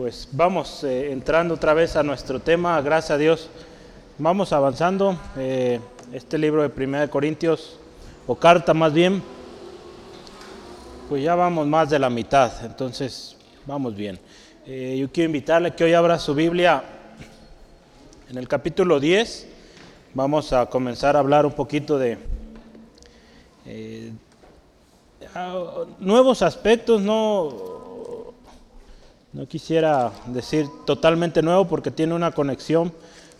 Pues vamos eh, entrando otra vez a nuestro tema, gracias a Dios. Vamos avanzando. eh, este libro de Primera de Corintios, o carta más bien, pues ya vamos más de la mitad, entonces vamos bien. Eh, yo quiero invitarle que hoy abra su Biblia en el capítulo 10. Vamos a comenzar a hablar un poquito de nuevos aspectos, no no quisiera decir totalmente nuevo porque tiene una conexión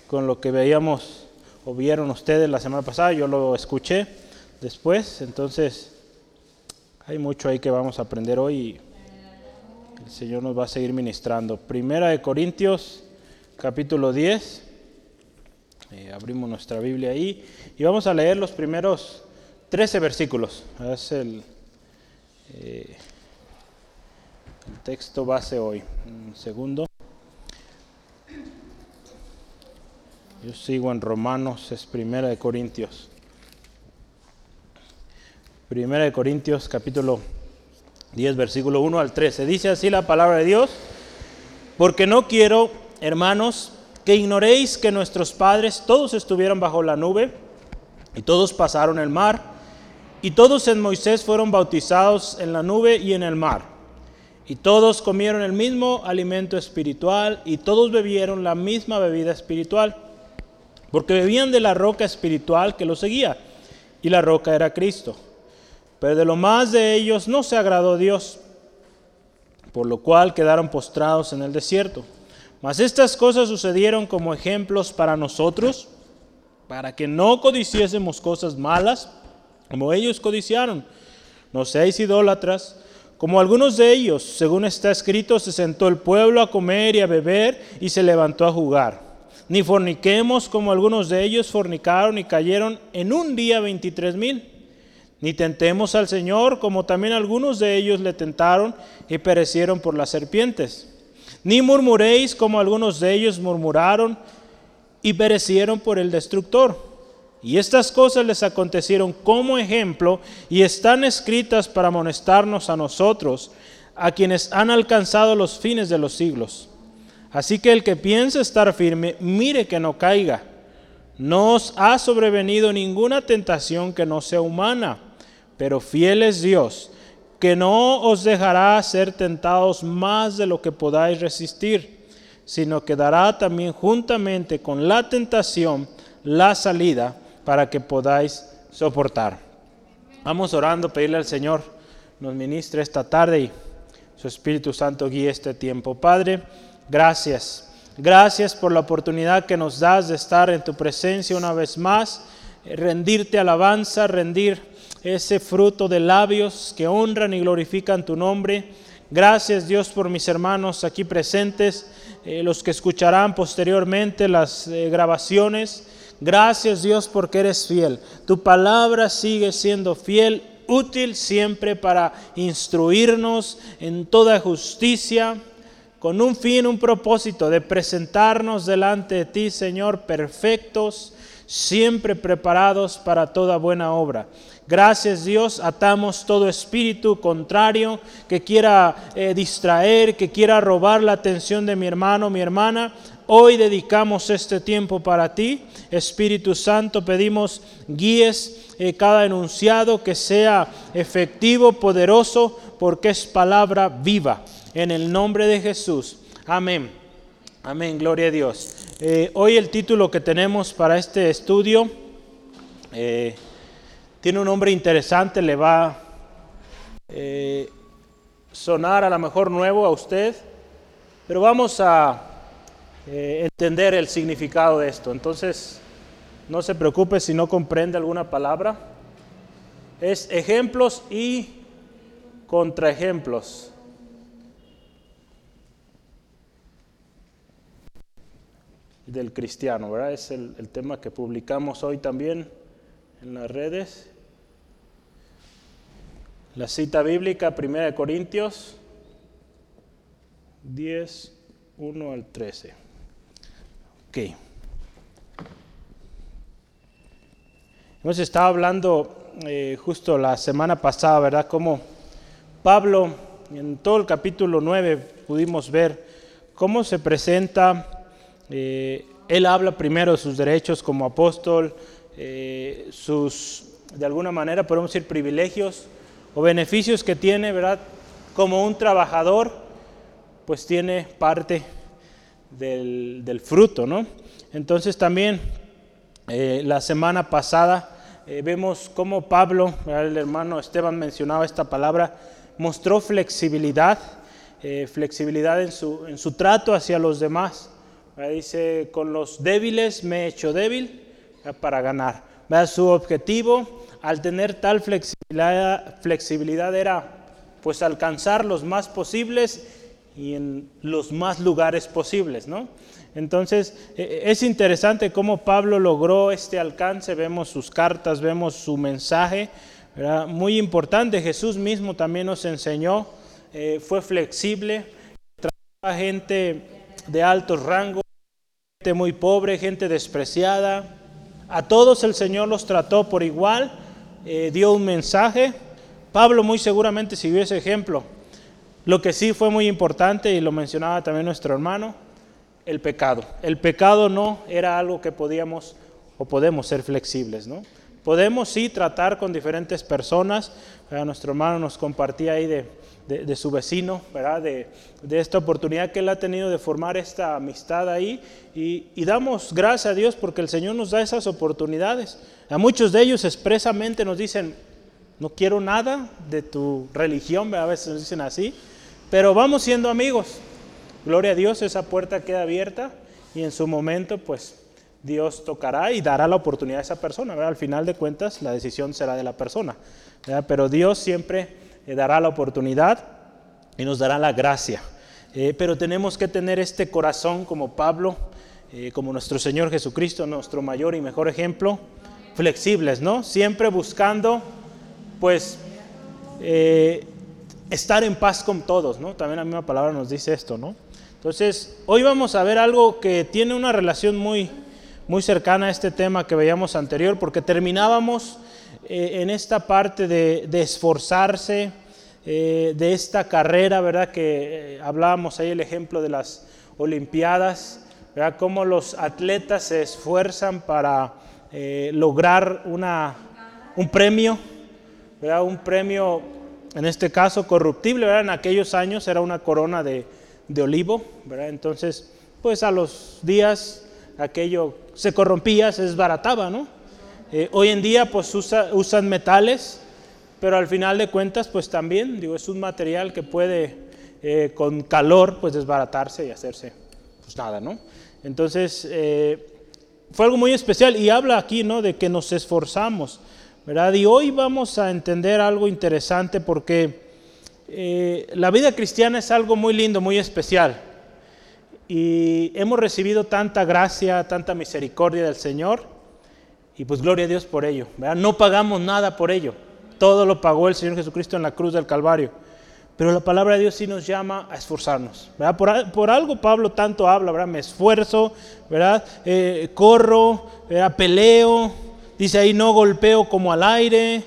con lo que veíamos o vieron ustedes la semana pasada, yo lo escuché después, entonces hay mucho ahí que vamos a aprender hoy y el Señor nos va a seguir ministrando. Primera de Corintios, capítulo 10, eh, abrimos nuestra Biblia ahí y vamos a leer los primeros 13 versículos, es el... eh, texto base hoy. Un segundo. Yo sigo en Romanos, es Primera de Corintios. Primera de Corintios, capítulo 10, versículo 1 al 13. Dice así la palabra de Dios. Porque no quiero, hermanos, que ignoréis que nuestros padres todos estuvieron bajo la nube y todos pasaron el mar y todos en Moisés fueron bautizados en la nube y en el mar. Y todos comieron el mismo alimento espiritual y todos bebieron la misma bebida espiritual, porque bebían de la roca espiritual que los seguía, y la roca era Cristo. Pero de lo más de ellos no se agradó Dios, por lo cual quedaron postrados en el desierto. Mas estas cosas sucedieron como ejemplos para nosotros, para que no codiciésemos cosas malas, como ellos codiciaron. No seáis idólatras, como algunos de ellos, según está escrito, se sentó el pueblo a comer y a beber y se levantó a jugar. Ni forniquemos como algunos de ellos fornicaron y cayeron en un día veintitrés mil. Ni tentemos al Señor como también algunos de ellos le tentaron y perecieron por las serpientes. Ni murmuréis como algunos de ellos murmuraron y perecieron por el destructor. Y estas cosas les acontecieron como ejemplo y están escritas para amonestarnos a nosotros, a quienes han alcanzado los fines de los siglos. Así que el que piensa estar firme, mire que no caiga. No os ha sobrevenido ninguna tentación que no sea humana, pero fiel es Dios, que no os dejará ser tentados más de lo que podáis resistir, sino que dará también juntamente con la tentación la salida para que podáis soportar. Vamos orando, pedirle al Señor nos ministre esta tarde y su Espíritu Santo guíe este tiempo. Padre, gracias. Gracias por la oportunidad que nos das de estar en tu presencia una vez más, rendirte alabanza, rendir ese fruto de labios que honran y glorifican tu nombre. Gracias Dios por mis hermanos aquí presentes, eh, los que escucharán posteriormente las eh, grabaciones. Gracias Dios porque eres fiel. Tu palabra sigue siendo fiel, útil siempre para instruirnos en toda justicia, con un fin, un propósito de presentarnos delante de ti, Señor, perfectos, siempre preparados para toda buena obra. Gracias Dios, atamos todo espíritu contrario que quiera eh, distraer, que quiera robar la atención de mi hermano, mi hermana. Hoy dedicamos este tiempo para ti. Espíritu Santo, pedimos guíes eh, cada enunciado que sea efectivo, poderoso, porque es palabra viva. En el nombre de Jesús. Amén. Amén. Gloria a Dios. Eh, hoy el título que tenemos para este estudio eh, tiene un nombre interesante, le va a sonar a lo mejor nuevo a usted, pero vamos a eh, entender el significado de esto. Entonces, no se preocupe si no comprende alguna palabra. Es ejemplos y contraejemplos. del cristiano, ¿verdad? Es el, tema que publicamos hoy también en las redes. La cita bíblica, 1 Corintios 10, 1 al 13. Ok. Hemos estado hablando eh, justo la semana pasada, ¿verdad? Como Pablo, en todo el capítulo 9 pudimos ver cómo se presenta, eh, él habla primero de sus derechos como apóstol, eh, sus, de alguna manera podemos decir, privilegios o beneficios que tiene, ¿verdad? Como un trabajador, pues tiene parte del, fruto, ¿no? Entonces también eh, la semana pasada vemos cómo Pablo, el hermano Esteban mencionaba esta palabra, mostró flexibilidad eh, flexibilidad en su, en su trato hacia los demás. Dice, con los débiles me he hecho débil para ganar. Su objetivo al tener tal flexibilidad, flexibilidad era pues alcanzar los más posibles y en los más lugares posibles, ¿no? Entonces, e, e, es interesante cómo Pablo logró este alcance, vemos sus cartas, vemos su mensaje, muy importante, Jesús mismo también nos enseñó eh, fue flexible, trató a gente de altos rangos, gente muy pobre, gente despreciada. A todos el Señor los trató por igual, eh, dio un mensaje. Pablo muy seguramente siguió ese ejemplo. Lo que sí fue muy importante, y lo mencionaba también nuestro hermano, el pecado. El pecado no era algo que podíamos o podemos ser flexibles, ¿no? Podemos sí tratar con diferentes personas. Nuestro hermano nos compartía ahí de, de, su vecino, ¿verdad? De, esta oportunidad que él ha tenido de formar esta amistad ahí. Y, damos gracias a Dios porque el Señor nos da esas oportunidades. A muchos de ellos expresamente nos dicen, no quiero nada de tu religión, a veces nos dicen así, pero vamos siendo amigos. Gloria a Dios, esa puerta queda abierta y en su momento pues Dios tocará y dará la oportunidad a esa persona. Al final de cuentas la decisión será de la persona. Pero Dios siempre eh, dará la oportunidad y nos dará la gracia. Eh, pero tenemos que tener este corazón como Pablo, eh, como nuestro Señor Jesucristo, nuestro mayor y mejor ejemplo, flexibles, ¿no? Siempre buscando, pues, estar en paz con todos, ¿no? También la misma palabra nos dice esto, ¿no? Entonces, hoy vamos a ver algo que tiene una relación muy, muy cercana a este tema que veíamos anterior, porque terminábamos eh, en esta parte de, esforzarse, eh, de esta carrera, ¿verdad? Que eh, hablábamos ahí el ejemplo de las Olimpiadas, ¿verdad? Cómo los atletas se esfuerzan para lograr una, un premio, ¿verdad? Un premio, en este caso, corruptible, ¿verdad? En aquellos años era una corona de, de olivo, ¿verdad? Entonces, pues a los días aquello se corrompía, se desbarataba, ¿no? Eh, hoy en día pues usan metales, pero al final de cuentas pues también, digo, es un material que puede eh, con calor pues desbaratarse y hacerse pues nada, ¿no? Entonces eh, fue algo muy especial y habla aquí, ¿no? De que nos esforzamos, ¿verdad? Y hoy vamos a entender algo interesante porque la vida cristiana es algo muy lindo, muy especial. Y hemos recibido tanta gracia, tanta misericordia del Señor y pues gloria a Dios por ello. No pagamos nada por ello. Todo lo pagó el Señor Jesucristo en la cruz del Calvario. Pero la palabra de Dios sí nos llama a esforzarnos. Por, algo Pablo tanto habla, ¿verdad? me esfuerzo, ¿verdad? Eh, corro, peleo. Dice ahí no golpeo como al aire,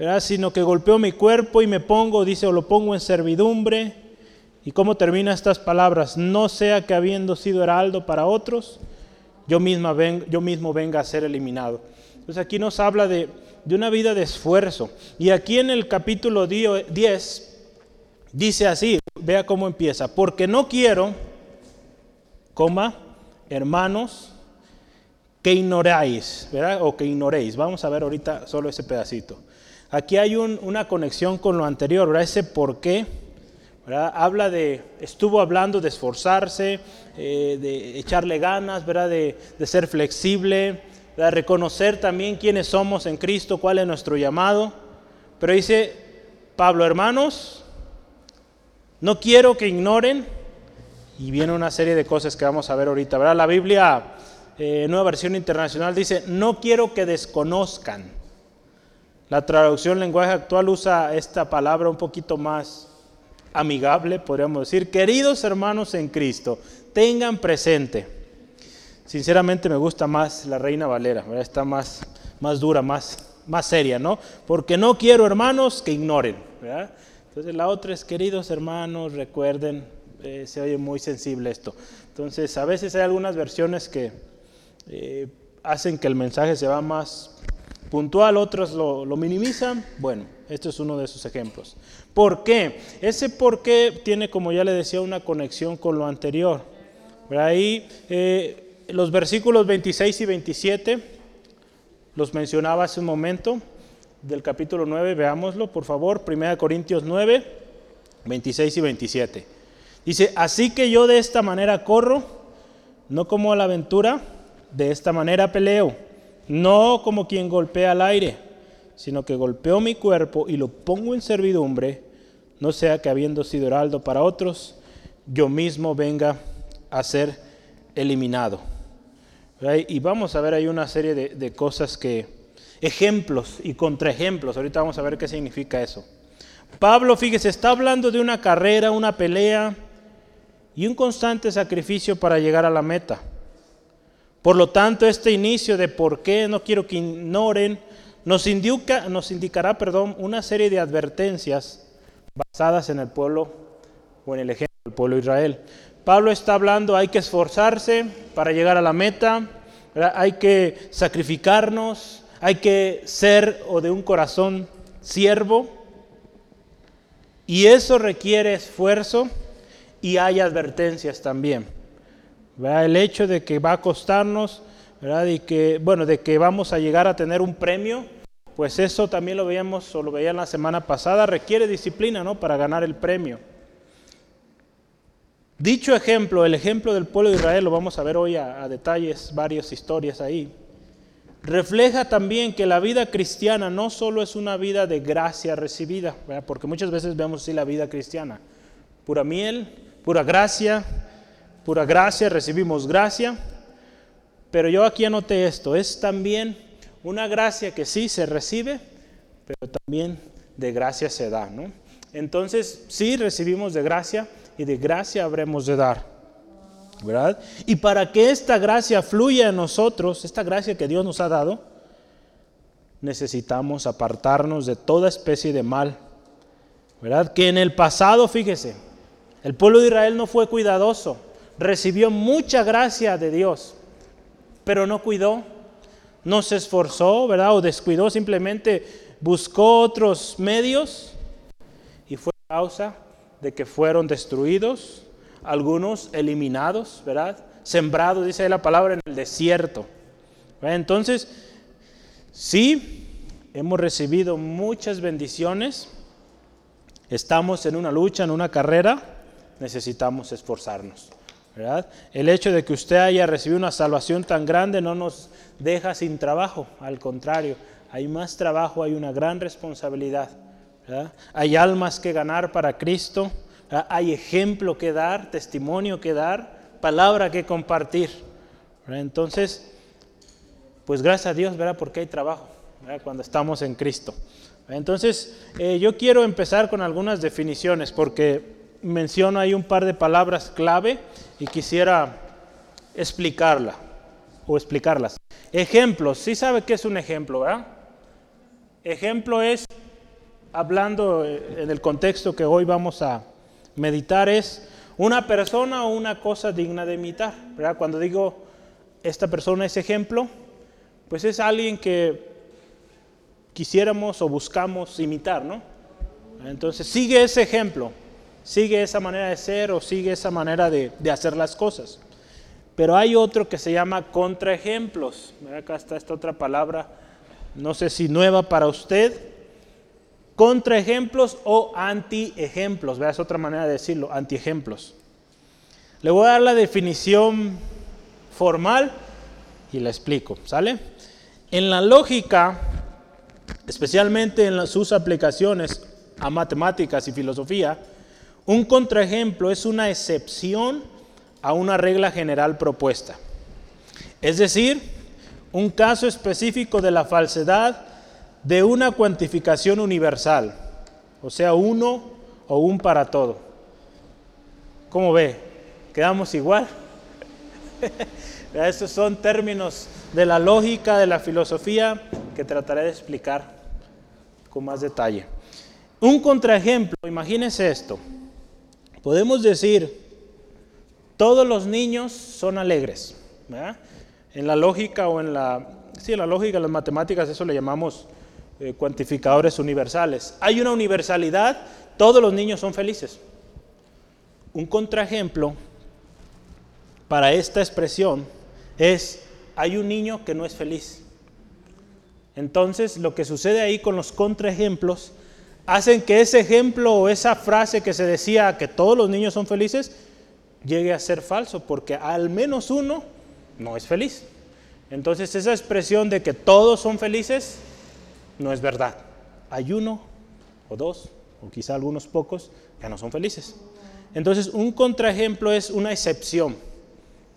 ¿verdad? sino que golpeo mi cuerpo y me pongo, dice, o lo pongo en servidumbre. ¿Y cómo termina estas palabras? No sea que habiendo sido heraldo para otros, yo, misma yo mismo venga a ser eliminado. Entonces aquí nos habla de, una vida de esfuerzo. Y aquí en el capítulo 10 dice así, vea cómo empieza, porque no quiero, coma, hermanos, que ignoráis, ¿verdad? O que ignoréis. Vamos a ver ahorita solo ese pedacito. Aquí hay una conexión con lo anterior, ¿verdad? Ese por qué, ¿verdad? Habla de, estuvo hablando de esforzarse, eh, de echarle ganas, ¿verdad? De, ser flexible, de reconocer también quiénes somos en Cristo, cuál es nuestro llamado. Pero dice Pablo, hermanos, no quiero que ignoren, y viene una serie de cosas que vamos a ver ahorita, ¿verdad? La Biblia, eh, nueva versión internacional, dice, no quiero que desconozcan. La traducción lenguaje actual usa esta palabra un poquito más amigable, podríamos decir, queridos hermanos en Cristo, tengan presente Sinceramente me gusta más la Reina Valera, está más, más dura, más, más seria, ¿no? Porque no quiero hermanos que ignoren. Entonces la otra es, queridos hermanos, recuerden, eh, se oye muy sensible esto. Entonces, a veces hay algunas versiones que eh, hacen que el mensaje se va más puntual, otros lo, minimizan. Bueno, esto es uno de esos ejemplos. ¿Por qué? Ese por qué tiene, como ya le decía, una conexión con lo anterior. Ahí, eh, los versículos 26 y 27, los mencionaba hace un momento, del capítulo 9, veámoslo, por favor, 1 Corintios 9, 26 y 27. Dice, así que yo de esta manera corro, no como a la aventura, de esta manera peleo, no como quien golpea al aire, sino que golpeo mi cuerpo y lo pongo en servidumbre, no sea que habiendo sido heraldo para otros, yo mismo venga a ser eliminado. Y vamos a ver ahí una serie de, de cosas que, ejemplos y contraejemplos, ahorita vamos a ver qué significa eso. Pablo, fíjese, está hablando de una carrera, una pelea y un constante sacrificio para llegar a la meta. Por lo tanto, este inicio de por qué no quiero que ignoren nos, indica, nos indicará perdón, una serie de advertencias basadas en el pueblo o en el ejemplo del pueblo de Israel. Pablo está hablando, hay que esforzarse para llegar a la meta, hay que sacrificarnos, hay que ser o de un corazón siervo. Y eso requiere esfuerzo y hay advertencias también. El hecho de que va a costarnos, ¿verdad? Y que, bueno, de que vamos a llegar a tener un premio, pues eso también lo veíamos o lo veían la semana pasada, requiere disciplina, ¿no? Para ganar el premio. Dicho ejemplo, el ejemplo del pueblo de Israel, lo vamos a ver hoy a, a detalles, varias historias ahí refleja también que la vida cristiana no solo es una vida de gracia recibida, porque muchas veces vemos así la vida cristiana, pura miel, pura gracia, pura gracia, recibimos gracia, pero yo aquí anoté esto, es también una gracia que sí se recibe, pero también de gracia se da, ¿no? Entonces, sí recibimos de gracia y de gracia habremos de dar. ¿verdad? Y para que esta gracia fluya en nosotros, esta gracia que Dios nos ha dado, necesitamos apartarnos de toda especie de mal, ¿verdad? Que en el pasado, fíjese, el pueblo de Israel no fue cuidadoso, recibió mucha gracia de Dios, pero no cuidó, no se esforzó, ¿verdad? O descuidó, simplemente buscó otros medios y fue causa de que fueron destruidos algunos eliminados, ¿verdad? Sembrados, dice la palabra, en el desierto. Entonces, sí, hemos recibido muchas bendiciones, estamos en una lucha, en una carrera, necesitamos esforzarnos. El hecho de que usted haya recibido una salvación tan grande no nos deja sin trabajo, al contrario, hay más trabajo, hay una gran responsabilidad. Hay almas que ganar para Cristo hay ejemplo que dar, testimonio que dar, palabra que compartir. Entonces, pues gracias a Dios, ¿verdad? Porque hay trabajo cuando estamos en Cristo. Entonces, eh, yo quiero empezar con algunas definiciones porque menciono ahí un par de palabras clave y quisiera explicarla o explicarlas. Ejemplos, ¿sí sabe qué es un ejemplo, verdad? Ejemplo es, hablando eh, en el contexto que hoy vamos a, Meditar es una persona o una cosa digna de imitar. ¿verdad? Cuando digo esta persona es ejemplo, pues es alguien que quisiéramos o buscamos imitar, ¿no? Entonces sigue ese ejemplo, sigue esa manera de ser o sigue esa manera de, hacer las cosas. Pero hay otro que se llama contraejemplos. Acá está esta otra palabra, no sé si nueva para usted, contraejemplos o antiejemplos. Es otra manera de decirlo, antiejemplos. Le voy a dar la definición formal y la explico, ¿sale? En la lógica, especialmente en sus aplicaciones a matemáticas y filosofía, un contraejemplo es una excepción a una regla general propuesta. Es decir, un caso específico de la falsedad de una cuantificación universal, o sea, uno o un para todo. ¿Cómo ve? ¿Quedamos igual? Estos son términos de la lógica, de la filosofía, que trataré de explicar con más detalle. Un contraejemplo, imagínense esto. Podemos decir todos los niños son alegres. En la lógica o en la, sí, en la lógica, en las matemáticas, eso le llamamos eh, cuantificadores universales. Hay una universalidad, todos los niños son felices. Un contraejemplo para esta expresión es, hay un niño que no es feliz. Entonces, lo que sucede ahí con los contraejemplos hacen que ese ejemplo o esa frase que se decía que todos los niños son felices llegue a ser falso, porque al menos uno no es feliz. Entonces, esa expresión de que todos son felices no es verdad. Hay uno o dos, o quizá algunos pocos, que no son felices. Entonces, un contraejemplo es una excepción.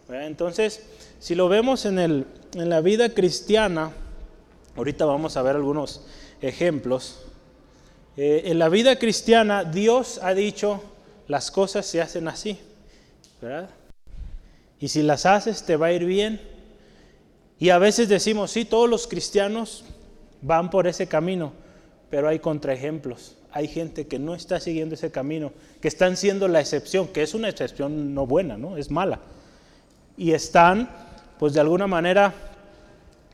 Entonces, si lo vemos en, el, en la vida cristiana, ahorita vamos a ver algunos ejemplos. Eh, en la vida cristiana, Dios ha dicho, las cosas se hacen así, ¿verdad? Y si las haces, te va a ir bien. Y a veces decimos, sí, todos los cristianos van por ese camino, pero hay contraejemplos. Hay gente que no está siguiendo ese camino, que están siendo la excepción, que es una excepción no buena, ¿no? Es mala. Y están pues de alguna manera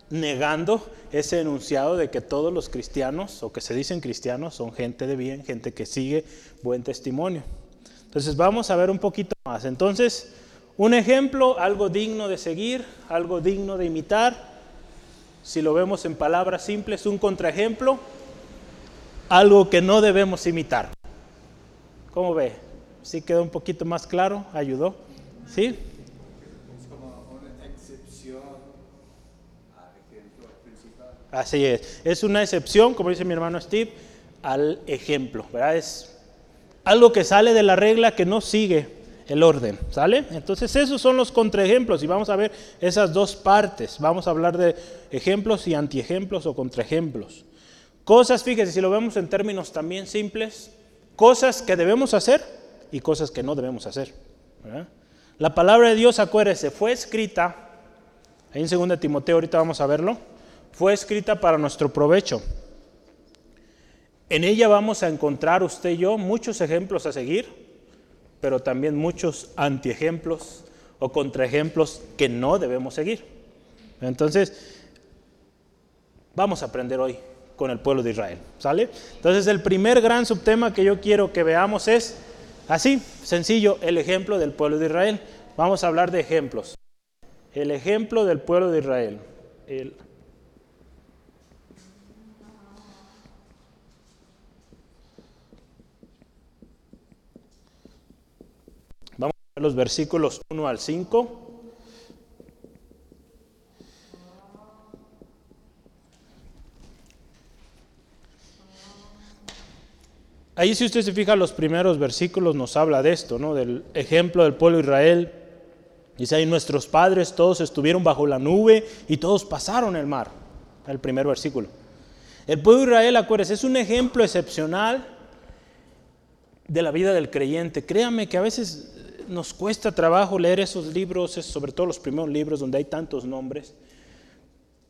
negando ese enunciado de que todos los cristianos o que se dicen cristianos son gente de bien, gente que sigue buen testimonio. Entonces vamos a ver un poquito más. Entonces, un ejemplo, algo digno de seguir, algo digno de imitar. Si lo vemos en palabras simples, un contraejemplo, algo que no debemos imitar. ¿Cómo ve? ¿Sí quedó un poquito más claro? ¿Ayudó? ¿Sí? Así es. Es una excepción, como dice mi hermano Steve, al ejemplo. ¿verdad? Es algo que sale de la regla que no sigue el orden. ¿Sale? Entonces esos son los contraejemplos y vamos a ver esas dos partes. Vamos a hablar de ejemplos y antiejemplos o contraejemplos. Cosas, fíjese, si lo vemos en términos también simples, cosas que debemos hacer y cosas que no debemos hacer. La palabra de Dios, acuérdese, fue escrita, ahí en 2 Timoteo, ahorita vamos a verlo, fue escrita para nuestro provecho. En ella vamos a encontrar usted y yo muchos ejemplos a seguir, pero también muchos antiejemplos o contraejemplos que no debemos seguir. Entonces, vamos a aprender hoy con el pueblo de Israel. ¿Sale? Entonces, el primer gran subtema que yo quiero que veamos es así, sencillo, el ejemplo del pueblo de Israel. Vamos a hablar de ejemplos. El ejemplo del pueblo de Israel. El los versículos 1 al 5. Ahí si usted se fija, los primeros versículos nos habla de esto, ¿no? Del ejemplo del pueblo de Israel. Dice ahí, nuestros padres todos estuvieron bajo la nube y todos pasaron el mar. El primer versículo. El pueblo de Israel, acuérdense, es un ejemplo excepcional de la vida del creyente. Créame que a veces nos cuesta trabajo leer esos libros, sobre todo los primeros libros donde hay tantos nombres,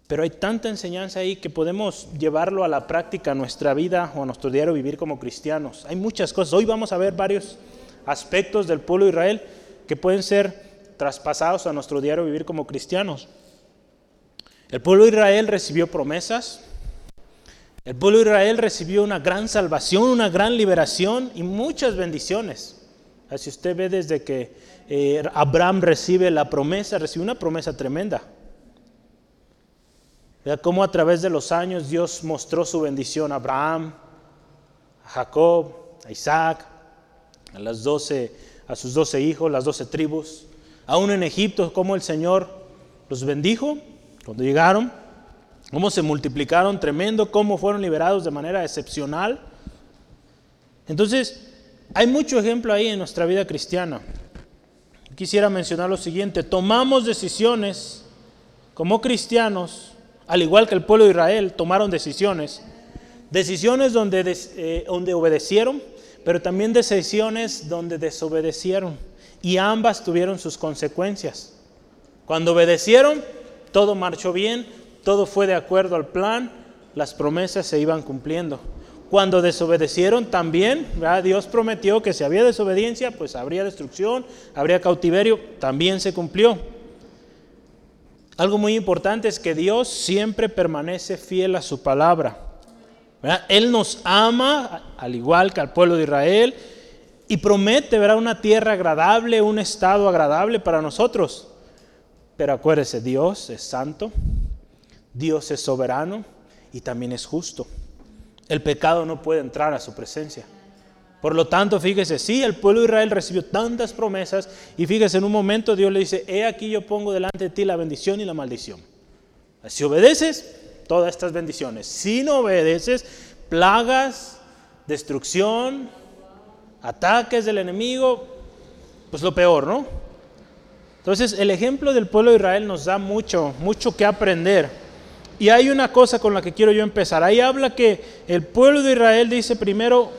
pero hay tanta enseñanza ahí que podemos llevarlo a la práctica, a nuestra vida o a nuestro diario vivir como cristianos. Hay muchas cosas. Hoy vamos a ver varios aspectos del pueblo de Israel que pueden ser traspasados a nuestro diario vivir como cristianos. El pueblo de Israel recibió promesas. El pueblo de Israel recibió una gran salvación, una gran liberación y muchas bendiciones. Si usted ve desde que eh, Abraham recibe la promesa, recibe una promesa tremenda. Vea cómo a través de los años Dios mostró su bendición a Abraham, a Jacob, a Isaac, a, las 12, a sus doce hijos, las doce tribus. Aún en Egipto, cómo el Señor los bendijo cuando llegaron, cómo se multiplicaron tremendo, cómo fueron liberados de manera excepcional. Entonces, hay mucho ejemplo ahí en nuestra vida cristiana. Quisiera mencionar lo siguiente, tomamos decisiones como cristianos, al igual que el pueblo de Israel, tomaron decisiones. Decisiones donde, eh, donde obedecieron, pero también decisiones donde desobedecieron. Y ambas tuvieron sus consecuencias. Cuando obedecieron, todo marchó bien, todo fue de acuerdo al plan, las promesas se iban cumpliendo. Cuando desobedecieron también, Dios prometió que si había desobediencia, pues habría destrucción, habría cautiverio, también se cumplió. Algo muy importante es que Dios siempre permanece fiel a su palabra. Él nos ama, al igual que al pueblo de Israel, y promete ¿verdad? una tierra agradable, un estado agradable para nosotros. Pero acuérdese, Dios es santo, Dios es soberano y también es justo. El pecado no puede entrar a su presencia. Por lo tanto, fíjese, sí, el pueblo de Israel recibió tantas promesas y fíjese, en un momento Dios le dice, he aquí yo pongo delante de ti la bendición y la maldición. Si obedeces, todas estas bendiciones. Si no obedeces, plagas, destrucción, ataques del enemigo, pues lo peor, ¿no? Entonces, el ejemplo del pueblo de Israel nos da mucho, mucho que aprender. Y hay una cosa con la que quiero yo empezar. Ahí habla que el pueblo de Israel dice primero,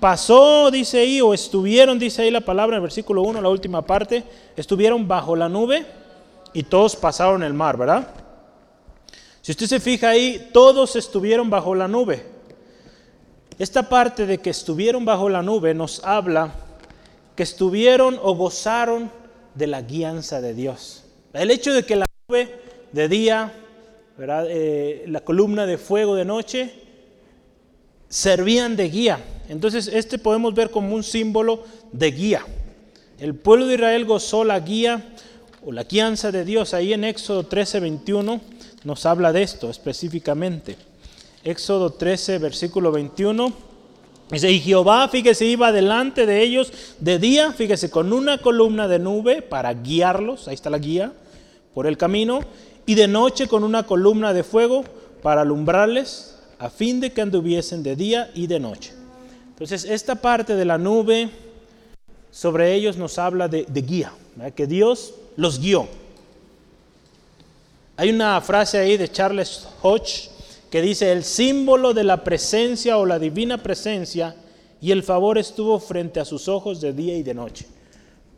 pasó, dice ahí, o estuvieron, dice ahí la palabra en el versículo 1, la última parte, estuvieron bajo la nube y todos pasaron el mar, ¿verdad? Si usted se fija ahí, todos estuvieron bajo la nube. Esta parte de que estuvieron bajo la nube nos habla que estuvieron o gozaron de la guianza de Dios. El hecho de que la nube de día, eh, la columna de fuego de noche, servían de guía. Entonces, este podemos ver como un símbolo de guía. El pueblo de Israel gozó la guía o la guianza de Dios. Ahí en Éxodo 13, 21 nos habla de esto específicamente. Éxodo 13, versículo 21. Dice, y Jehová, fíjese, iba delante de ellos de día, fíjese, con una columna de nube para guiarlos, ahí está la guía, por el camino, y de noche con una columna de fuego para alumbrarles, a fin de que anduviesen de día y de noche. Entonces, esta parte de la nube sobre ellos nos habla de, guía, que Dios los guió. Hay una frase ahí de Charles Hodge que dice, el símbolo de la presencia o la divina presencia y el favor estuvo frente a sus ojos de día y de noche.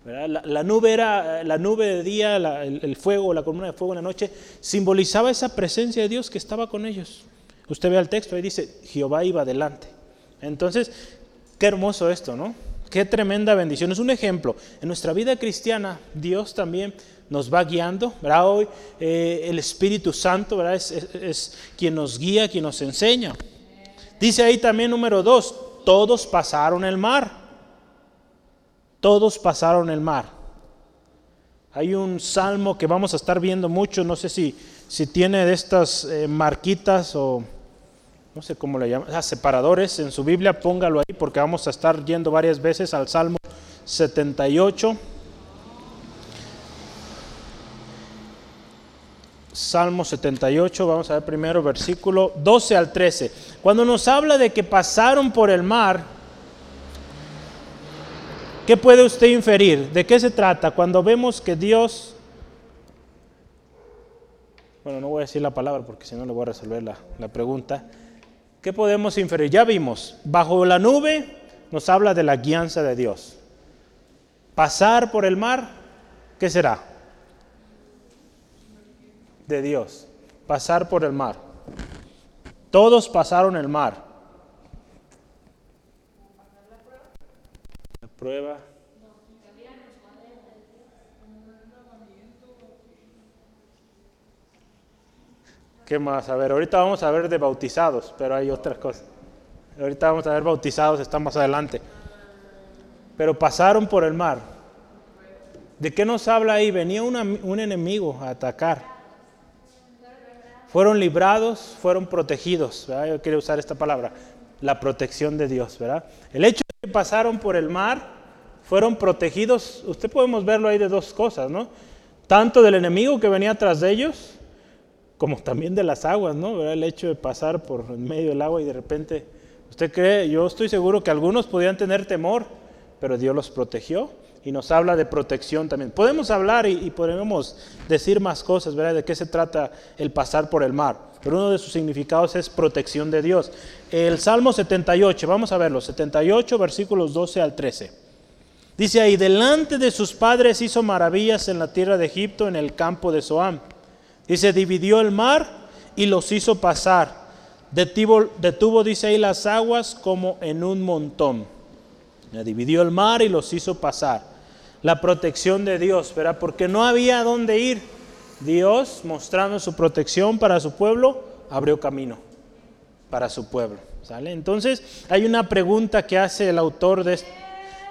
La, nube era la nube de día, el, fuego, la columna de fuego en la noche, simbolizaba esa presencia de Dios que estaba con ellos. Usted ve el texto, ahí dice, Jehová iba adelante. Entonces, qué hermoso esto, ¿no? Qué tremenda bendición. Es un ejemplo. En nuestra vida cristiana, Dios también nos va guiando. ¿verdad? Hoy eh, el Espíritu Santo ¿verdad? Es, quien nos guía, quien nos enseña. Dice ahí también número dos, todos pasaron el mar. Todos pasaron el mar. Hay un salmo que vamos a estar viendo mucho, no sé si, si tiene de estas eh, marquitas o no sé cómo le llaman, ah, separadores en su Biblia, póngalo ahí porque vamos a estar yendo varias veces al Salmo 78. Salmo 78, vamos a ver primero versículo 12 al 13. Cuando nos habla de que pasaron por el mar, ¿qué puede usted inferir? ¿De qué se trata? Cuando vemos que Dios, bueno, no voy a decir la palabra porque si no le voy a resolver la, la pregunta. ¿Qué podemos inferir? Ya vimos, bajo la nube nos habla de la guianza de Dios. Pasar por el mar, ¿qué será? de Dios, pasar por el mar. Todos pasaron el mar. Prueba. ¿Qué más? A ver, ahorita vamos a ver de bautizados, pero hay otras cosas. Ahorita vamos a ver bautizados, están más adelante. Pero pasaron por el mar. ¿De qué nos habla ahí? Venía un enemigo a atacar fueron librados, fueron protegidos. Yo quiero usar esta palabra, la protección de Dios. ¿verdad? El hecho de que pasaron por el mar, fueron protegidos. Usted podemos verlo ahí de dos cosas, ¿no? Tanto del enemigo que venía tras de ellos, como también de las aguas, ¿no? El hecho de pasar por en medio del agua y de repente, usted cree, yo estoy seguro que algunos podían tener temor, pero Dios los protegió y nos habla de protección también. Podemos hablar y, podemos decir más cosas, ¿verdad? De qué se trata el pasar por el mar. Pero uno de sus significados es protección de Dios. El Salmo 78, vamos a verlo, 78 versículos 12 al 13. Dice ahí, delante de sus padres hizo maravillas en la tierra de Egipto, en el campo de Zoam. Dice, dividió el mar y los hizo pasar. detuvo, detuvo, dice ahí, las aguas como en un montón. Dividió el mar y los hizo pasar. La protección de Dios, ¿verdad? Porque no había dónde ir. Dios, mostrando su protección para su pueblo, abrió camino para su pueblo. ¿sale? Entonces, hay una pregunta que hace el autor de,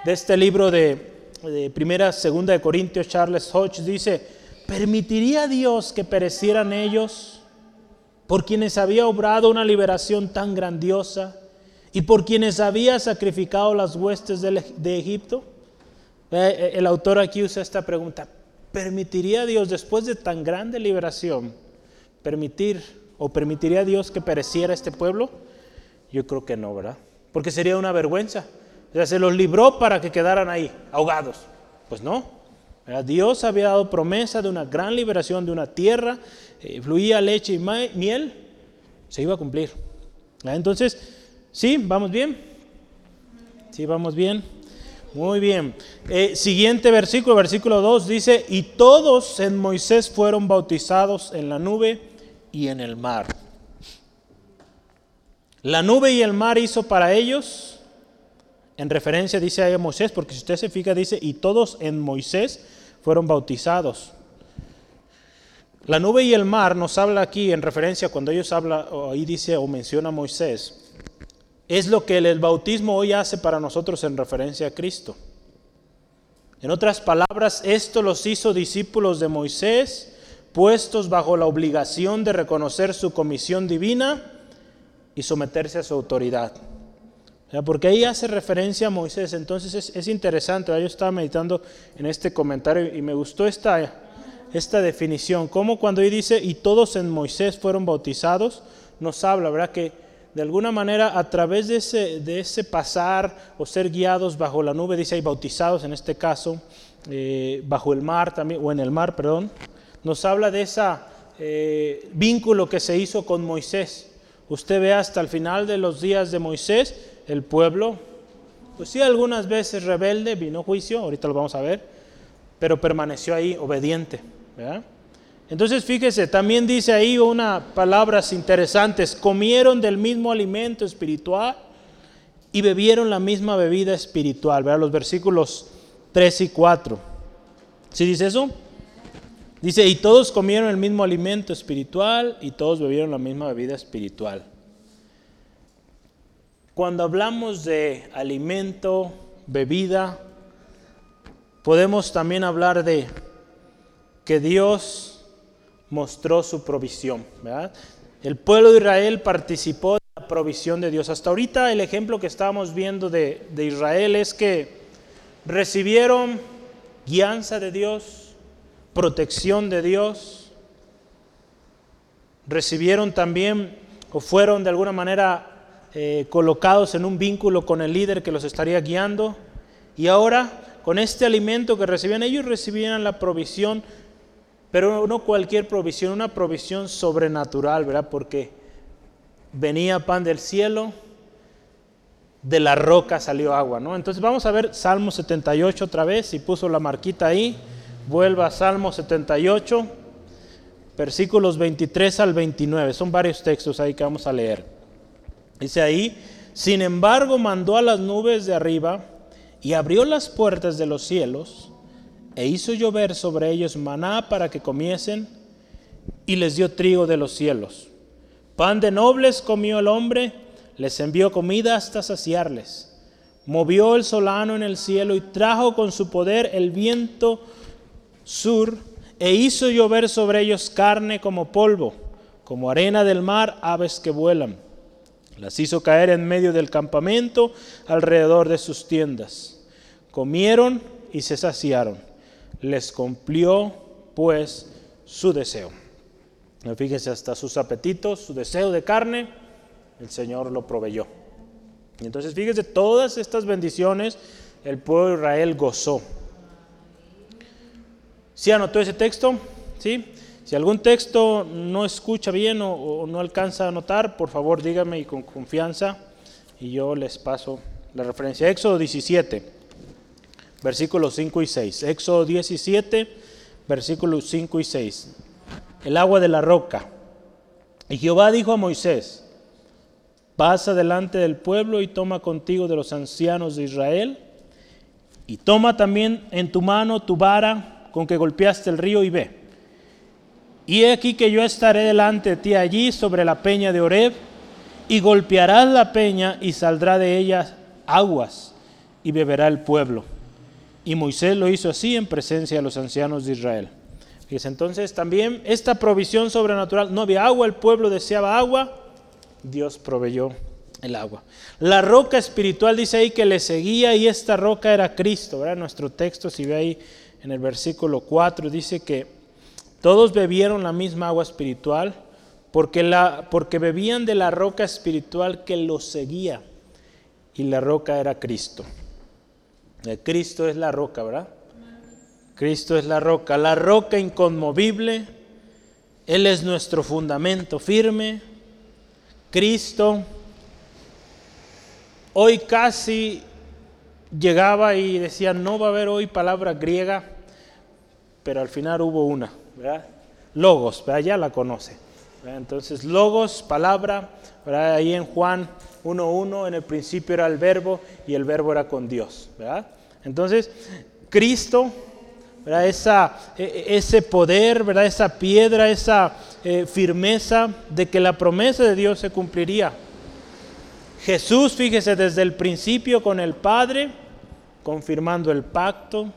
este libro de, de Primera, Segunda de Corintios, Charles Hodge, dice, ¿permitiría Dios que perecieran ellos por quienes había obrado una liberación tan grandiosa y por quienes había sacrificado las huestes de Egipto? Eh, eh, el autor aquí usa esta pregunta, ¿permitiría Dios después de tan grande liberación permitir o permitiría Dios que pereciera este pueblo? Yo creo que no, ¿verdad? Porque sería una vergüenza. O sea, se los libró para que quedaran ahí, ahogados. Pues no. Dios había dado promesa de una gran liberación de una tierra, eh, fluía leche y miel, se iba a cumplir. Entonces, ¿sí? ¿Vamos bien? ¿Sí? ¿Vamos bien? Muy bien. Eh, siguiente versículo, versículo 2 dice, y todos en Moisés fueron bautizados en la nube y en el mar. La nube y el mar hizo para ellos, en referencia dice a Moisés, porque si usted se fija dice, y todos en Moisés fueron bautizados. La nube y el mar nos habla aquí en referencia cuando ellos hablan, ahí dice o menciona a Moisés, es lo que el bautismo hoy hace para nosotros en referencia a Cristo. En otras palabras, esto los hizo discípulos de Moisés, puestos bajo la obligación de reconocer su comisión divina y someterse a su autoridad. Porque ahí hace referencia a Moisés, entonces es, interesante, yo estaba meditando en este comentario y me gustó esta, esta definición, como cuando ahí dice, y todos en Moisés fueron bautizados, nos habla, ¿verdad? Que de alguna manera a través de ese, de ese pasar o ser guiados bajo la nube, dice ahí bautizados en este caso, eh, bajo el mar también, o en el mar, perdón, nos habla de ese eh, vínculo que se hizo con Moisés. Usted ve hasta el final de los días de Moisés, el pueblo, pues sí, algunas veces rebelde, vino juicio, ahorita lo vamos a ver, pero permaneció ahí obediente. ¿verdad? Entonces fíjese, también dice ahí unas palabras interesantes, comieron del mismo alimento espiritual y bebieron la misma bebida espiritual, ¿verdad? Los versículos 3 y 4. ¿Sí dice eso? Dice, y todos comieron el mismo alimento espiritual y todos bebieron la misma bebida espiritual. Cuando hablamos de alimento, bebida, podemos también hablar de que Dios mostró su provisión. El pueblo de Israel participó de la provisión de Dios. Hasta ahorita el ejemplo que estábamos viendo de, de Israel es que recibieron guianza de Dios, protección de Dios, recibieron también o fueron de alguna manera eh, colocados en un vínculo con el líder que los estaría guiando. Y ahora, con este alimento que recibían, ellos recibían la provisión pero no cualquier provisión, una provisión sobrenatural, ¿verdad? Porque venía pan del cielo, de la roca salió agua, ¿no? Entonces vamos a ver Salmo 78 otra vez, si puso la marquita ahí, vuelva a Salmo 78, versículos 23 al 29, son varios textos ahí que vamos a leer. Dice ahí, sin embargo mandó a las nubes de arriba y abrió las puertas de los cielos e hizo llover sobre ellos maná para que comiesen, y les dio trigo de los cielos. Pan de nobles comió el hombre, les envió comida hasta saciarles. Movió el solano en el cielo y trajo con su poder el viento sur, e hizo llover sobre ellos carne como polvo, como arena del mar, aves que vuelan. Las hizo caer en medio del campamento, alrededor de sus tiendas. Comieron y se saciaron les cumplió pues su deseo. Fíjese, hasta sus apetitos, su deseo de carne, el Señor lo proveyó. Entonces fíjese, todas estas bendiciones el pueblo de Israel gozó. ¿Sí anotó ese texto? ¿Sí? Si algún texto no escucha bien o, o, no alcanza a anotar, por favor dígame y con confianza y yo les paso la referencia. Éxodo 17 versículos 5 y 6. Éxodo 17, versículos 5 y 6. El agua de la roca. Y Jehová dijo a Moisés, pasa delante del pueblo y toma contigo de los ancianos de Israel, y toma también en tu mano tu vara con que golpeaste el río y ve. Y he aquí que yo estaré delante de ti allí sobre la peña de Oreb, y golpearás la peña y saldrá de ella aguas, y beberá el pueblo. Y Moisés lo hizo así en presencia de los ancianos de Israel. Fíjese, entonces también esta provisión sobrenatural, no había agua, el pueblo deseaba agua, Dios proveyó el agua. La roca espiritual dice ahí que le seguía y esta roca era Cristo, ¿verdad? Nuestro texto, si ve ahí en el versículo 4, dice que todos bebieron la misma agua espiritual porque, la, porque bebían de la roca espiritual que los seguía y la roca era Cristo. Eh, Cristo es la roca, ¿verdad? Cristo es la roca, la roca inconmovible. Él es nuestro fundamento firme. Cristo. Hoy casi llegaba y decía, no va a haber hoy palabra griega, pero al final hubo una, ¿verdad? Logos, ¿verdad? ya la conoce. Entonces, logos, palabra, ahí en Juan 1.1, en el principio era el verbo y el verbo era con Dios. ¿verdad? Entonces, Cristo esa, e, e, ese poder, ¿verdad? esa piedra, esa eh, firmeza de que la promesa de Dios se cumpliría. Jesús, fíjese, desde el principio con el Padre, confirmando el pacto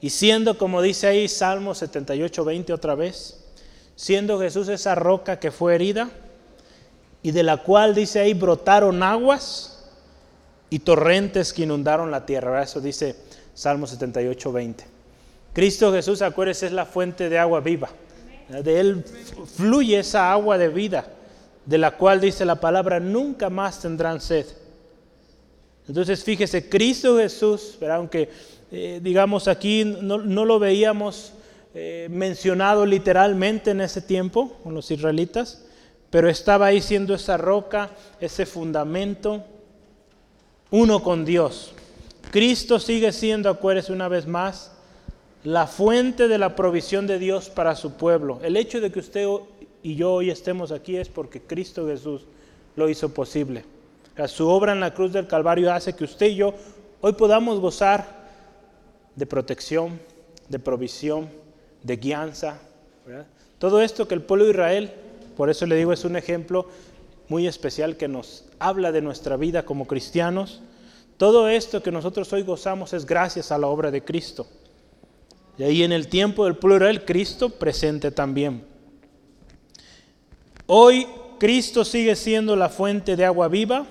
y siendo, como dice ahí Salmo 78, 20 otra vez, siendo Jesús esa roca que fue herida y de la cual dice ahí brotaron aguas y torrentes que inundaron la tierra. Eso dice Salmo 78, 20. Cristo Jesús, acuérdense, es la fuente de agua viva. De Él fluye esa agua de vida, de la cual dice la palabra, nunca más tendrán sed. Entonces, fíjese, Cristo Jesús, aunque eh, digamos aquí no, lo veíamos eh, mencionado literalmente en ese tiempo con los israelitas, pero estaba ahí siendo esa roca, ese fundamento, uno con Dios. Cristo sigue siendo, acuérdese una vez más, la fuente de la provisión de Dios para su pueblo. El hecho de que usted y yo hoy estemos aquí es porque Cristo Jesús lo hizo posible. Su obra en la cruz del Calvario hace que usted y yo hoy podamos gozar de protección, de provisión, de guianza. Todo esto que el pueblo de Israel, por eso le digo, es un ejemplo muy especial que nos habla de nuestra vida como cristianos. Todo esto que nosotros hoy gozamos es gracias a la obra de Cristo. Y ahí en el tiempo del plural, Cristo presente también. Hoy Cristo sigue siendo la fuente de agua viva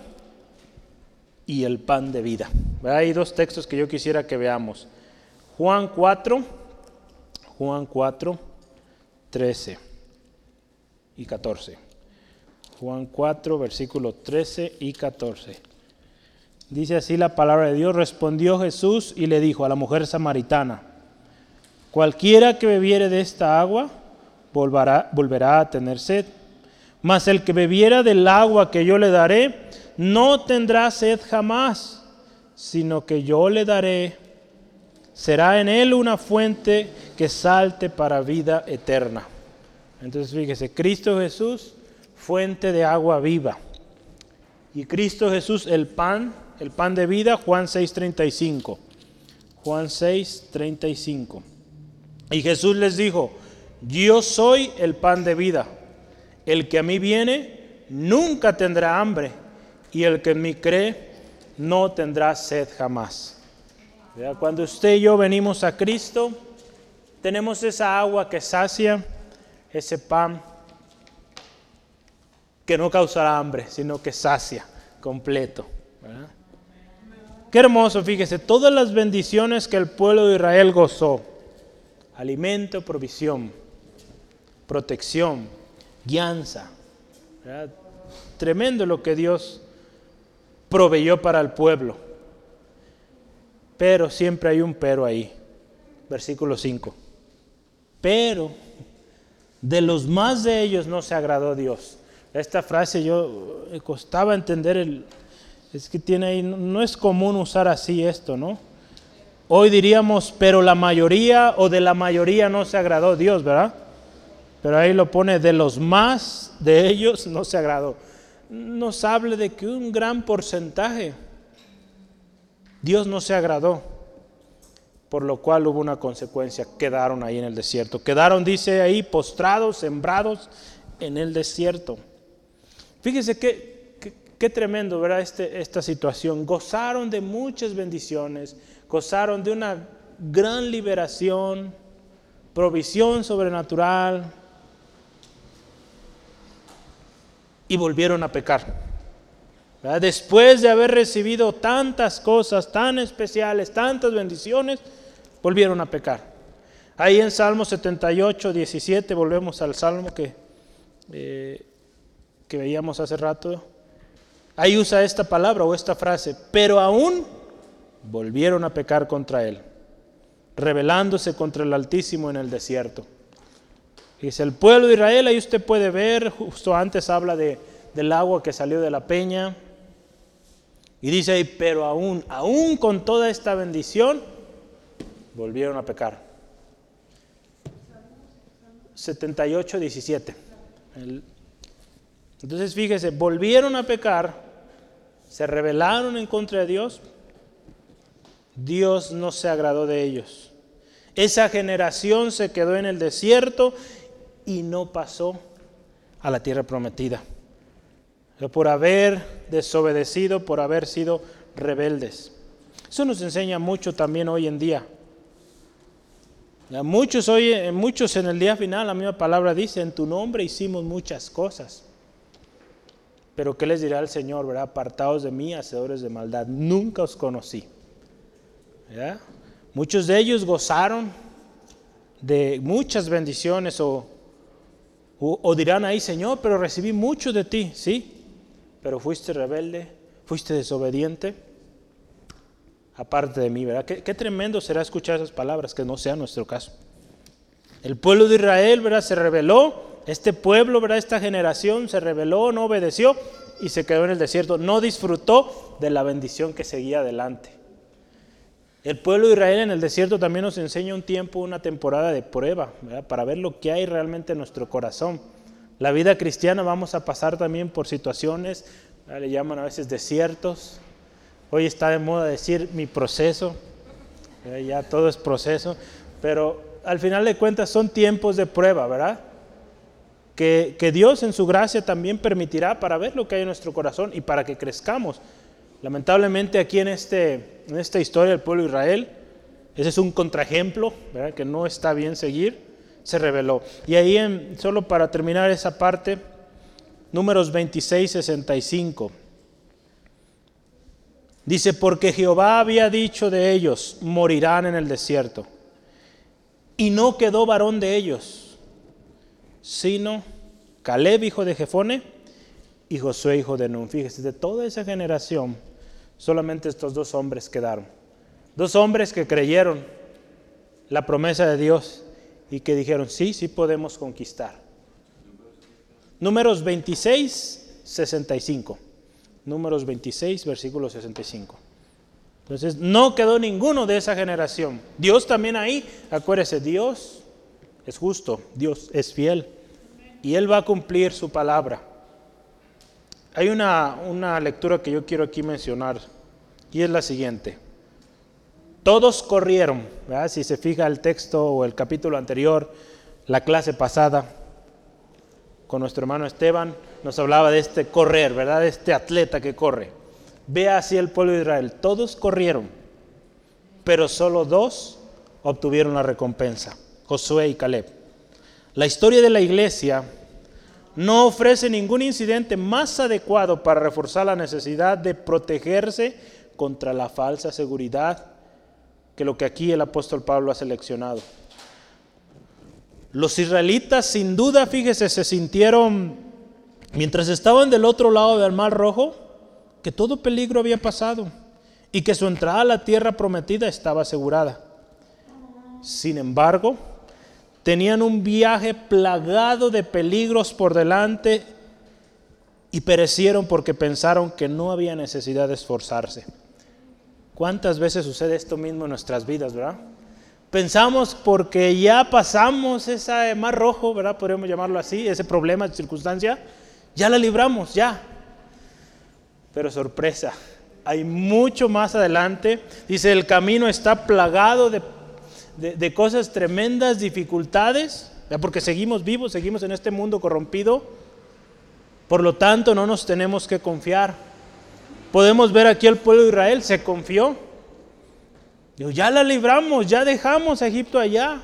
y el pan de vida. Hay dos textos que yo quisiera que veamos. Juan 4, Juan 4, 13 y 14. Juan 4, versículo 13 y 14. Dice así la palabra de Dios. Respondió Jesús y le dijo a la mujer samaritana, Cualquiera que bebiere de esta agua volverá, volverá a tener sed. Mas el que bebiera del agua que yo le daré, no tendrá sed jamás, sino que yo le daré, será en él una fuente que salte para vida eterna. Entonces fíjese, Cristo Jesús, fuente de agua viva. Y Cristo Jesús, el pan, el pan de vida, Juan 6:35. Juan 6:35. Y Jesús les dijo, yo soy el pan de vida. El que a mí viene nunca tendrá hambre y el que en mí cree no tendrá sed jamás. Cuando usted y yo venimos a Cristo, tenemos esa agua que sacia, ese pan que no causará hambre, sino que sacia completo. Qué hermoso, fíjese, todas las bendiciones que el pueblo de Israel gozó alimento, provisión, protección, guianza. Tremendo lo que Dios proveyó para el pueblo. Pero siempre hay un pero ahí. Versículo 5. Pero de los más de ellos no se agradó Dios. Esta frase yo me costaba entender el, es que tiene ahí, no es común usar así esto, ¿no? Hoy diríamos, pero la mayoría o de la mayoría no se agradó Dios, ¿verdad? Pero ahí lo pone, de los más de ellos no se agradó. nos habla de que un gran porcentaje Dios no se agradó, por lo cual hubo una consecuencia, quedaron ahí en el desierto. Quedaron, dice ahí, postrados, sembrados en el desierto. Fíjese qué, qué, tremendo, ¿verdad? Este, esta situación. Gozaron de muchas bendiciones, gozaron de una gran liberación, provisión sobrenatural, y volvieron a pecar. Después de haber recibido tantas cosas tan especiales, tantas bendiciones, volvieron a pecar. Ahí en Salmo 78, 17, volvemos al Salmo que, eh, que veíamos hace rato. Ahí usa esta palabra o esta frase, pero aún volvieron a pecar contra él, rebelándose contra el Altísimo en el desierto. Dice el pueblo de Israel, ahí usted puede ver, justo antes habla de, del agua que salió de la peña. Y dice ahí, pero aún, aún con toda esta bendición, volvieron a pecar. 78, 17. Entonces fíjese, volvieron a pecar, se rebelaron en contra de Dios, Dios no se agradó de ellos. Esa generación se quedó en el desierto y no pasó a la tierra prometida. Por haber desobedecido, por haber sido rebeldes. Eso nos enseña mucho también hoy en día. Muchos, hoy, muchos en el día final, la misma palabra dice, en tu nombre hicimos muchas cosas. Pero ¿qué les dirá el Señor? ¿verdad? Apartados de mí, hacedores de maldad. Nunca os conocí. Muchos de ellos gozaron de muchas bendiciones o, o, dirán ahí, Señor, pero recibí mucho de ti, sí, pero fuiste rebelde, fuiste desobediente, aparte de mí, ¿verdad? Qué, tremendo será escuchar esas palabras, que no sea nuestro caso. El pueblo de Israel, ¿verdad? Se rebeló, este pueblo, ¿verdad? Esta generación se rebeló, no obedeció y se quedó en el desierto, no disfrutó de la bendición que seguía adelante. El pueblo de Israel en el desierto también nos enseña un tiempo, una temporada de prueba, para ver lo que hay realmente en nuestro corazón. La vida cristiana vamos a pasar también por situaciones, le llaman a veces desiertos. Hoy está de moda decir mi proceso, ya todo es proceso, pero al final de cuentas son tiempos de prueba, ¿verdad? Que, que Dios en su gracia también permitirá para ver lo que hay en nuestro corazón y para que crezcamos. Lamentablemente aquí en, este, en esta historia del pueblo de Israel, ese es un contraejemplo que no está bien seguir, se reveló. Y ahí, en, solo para terminar esa parte, números 26, 65. Dice, porque Jehová había dicho de ellos, morirán en el desierto. Y no quedó varón de ellos, sino Caleb, hijo de Jefone, y Josué, hijo de Nun. Fíjese, de toda esa generación, solamente estos dos hombres quedaron. Dos hombres que creyeron la promesa de Dios y que dijeron, sí, sí podemos conquistar. Números 26, 65. Números 26, versículo 65. Entonces, no quedó ninguno de esa generación. Dios también ahí, acuérdese, Dios es justo, Dios es fiel y Él va a cumplir su palabra. Hay una, lectura que yo quiero aquí mencionar y es la siguiente. Todos corrieron, si se fija el texto o el capítulo anterior, la clase pasada, con nuestro hermano Esteban, nos hablaba de este correr, ¿verdad? De este atleta que corre. Ve así el pueblo de Israel, todos corrieron, pero solo dos obtuvieron la recompensa, Josué y Caleb. La historia de la iglesia no ofrece ningún incidente más adecuado para reforzar la necesidad de protegerse contra la falsa seguridad que lo que aquí el apóstol Pablo ha seleccionado. Los israelitas sin duda, fíjese, se sintieron, mientras estaban del otro lado del mar rojo, que todo peligro había pasado y que su entrada a la tierra prometida estaba asegurada. Sin embargo, tenían un viaje plagado de peligros por delante y perecieron porque pensaron que no había necesidad de esforzarse. ¿Cuántas veces sucede esto mismo en nuestras vidas, verdad? Pensamos porque ya pasamos ese mar rojo, ¿verdad? Podríamos llamarlo así, ese problema, circunstancia, ya la libramos, ya. pero sorpresa, hay mucho más adelante. Dice, el camino está plagado de, cosas tremendas, dificultades, porque seguimos vivos, seguimos en este mundo corrompido. Por lo tanto, no nos tenemos que confiar. Podemos ver aquí el pueblo de Israel, se confió. Dijo, ya la libramos, ya dejamos a Egipto allá.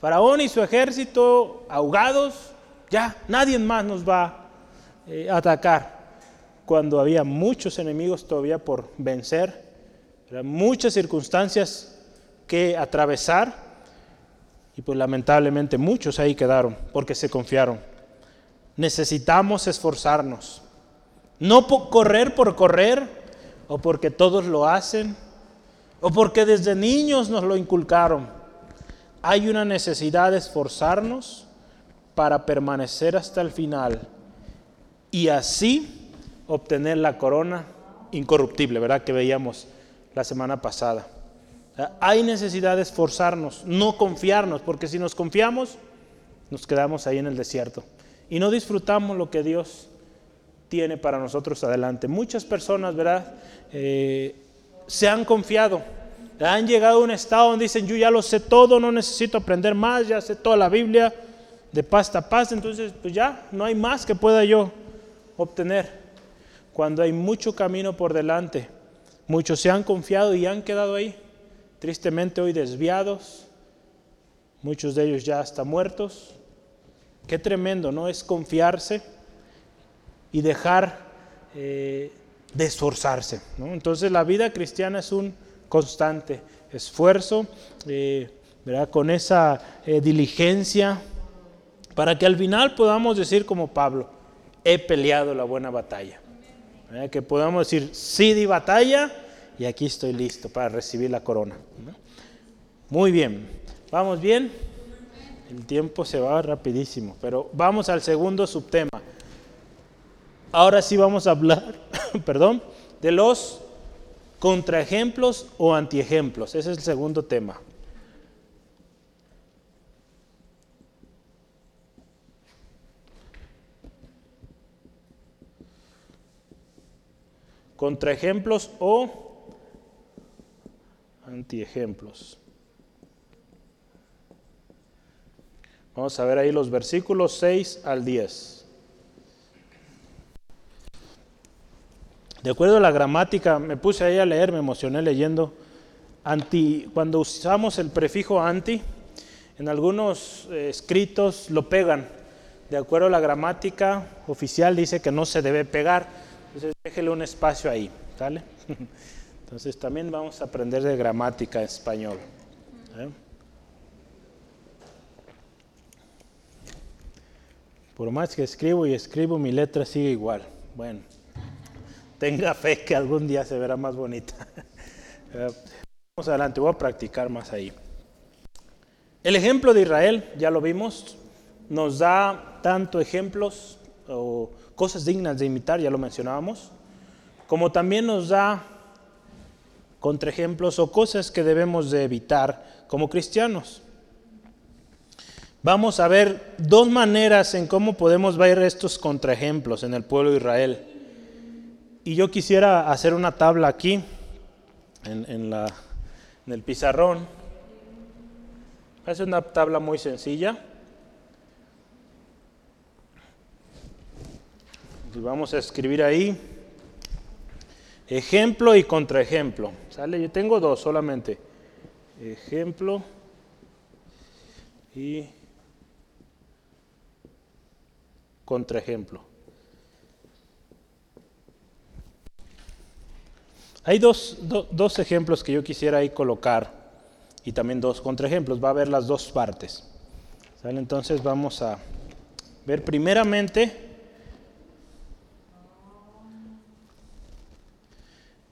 Faraón y su ejército ahogados, ya nadie más nos va eh, atacar cuando había muchos enemigos todavía por vencer, muchas circunstancias que atravesar y pues lamentablemente muchos ahí quedaron porque se confiaron. Necesitamos esforzarnos, no por correr por correr o porque todos lo hacen o porque desde niños nos lo inculcaron. Hay una necesidad de esforzarnos para permanecer hasta el final y así obtener la corona incorruptible, ¿verdad? Que veíamos la semana pasada. Hay necesidad de esforzarnos, no confiarnos, porque si nos confiamos, nos quedamos ahí en el desierto y no disfrutamos lo que Dios tiene para nosotros adelante. Muchas personas, ¿verdad? Eh, se han confiado, han llegado a un estado donde dicen, yo ya lo sé todo, no necesito aprender más, ya sé toda la Biblia de pasta a pasta, entonces pues ya no hay más que pueda yo obtener cuando hay mucho camino por delante. Muchos se han confiado y han quedado ahí, tristemente hoy desviados, muchos de ellos ya hasta muertos. Qué tremendo, ¿no? Es confiarse y dejar eh, de esforzarse. Entonces la vida cristiana es un constante esfuerzo, eh, ¿verdad? con esa eh, diligencia, para que al final podamos decir como Pablo, he peleado la buena batalla. Que podamos decir, sí di batalla y aquí estoy listo para recibir la corona. Muy bien, ¿vamos bien? El tiempo se va rapidísimo, pero vamos al segundo subtema. Ahora sí vamos a hablar, perdón, de los contraejemplos o antiejemplos. Ese es el segundo tema. Contraejemplos o antiejemplos. Vamos a ver ahí los versículos 6 al 10. De acuerdo a la gramática, me puse ahí a leer, me emocioné leyendo. Anti, cuando usamos el prefijo anti, en algunos eh, escritos lo pegan. De acuerdo a la gramática oficial dice que no se debe pegar entonces déjele un espacio ahí, ¿sale? Entonces también vamos a aprender de gramática español. ¿eh? Por más que escribo y escribo, mi letra sigue igual. Bueno, tenga fe que algún día se verá más bonita. Eh, vamos adelante, voy a practicar más ahí. El ejemplo de Israel, ya lo vimos, nos da tanto ejemplos o cosas dignas de imitar, ya lo mencionábamos, como también nos da contraejemplos o cosas que debemos de evitar como cristianos. Vamos a ver dos maneras en cómo podemos ver estos contraejemplos en el pueblo de Israel. Y yo quisiera hacer una tabla aquí, en, la, en el pizarrón. Es una tabla muy sencilla. Y vamos a escribir ahí ejemplo y contraejemplo. ¿Sale? Yo tengo dos solamente. Ejemplo y contraejemplo. Hay dos, dos ejemplos que yo quisiera ahí colocar y también dos contraejemplos. Va a haber las dos partes. ¿Sale? Entonces vamos a ver primeramente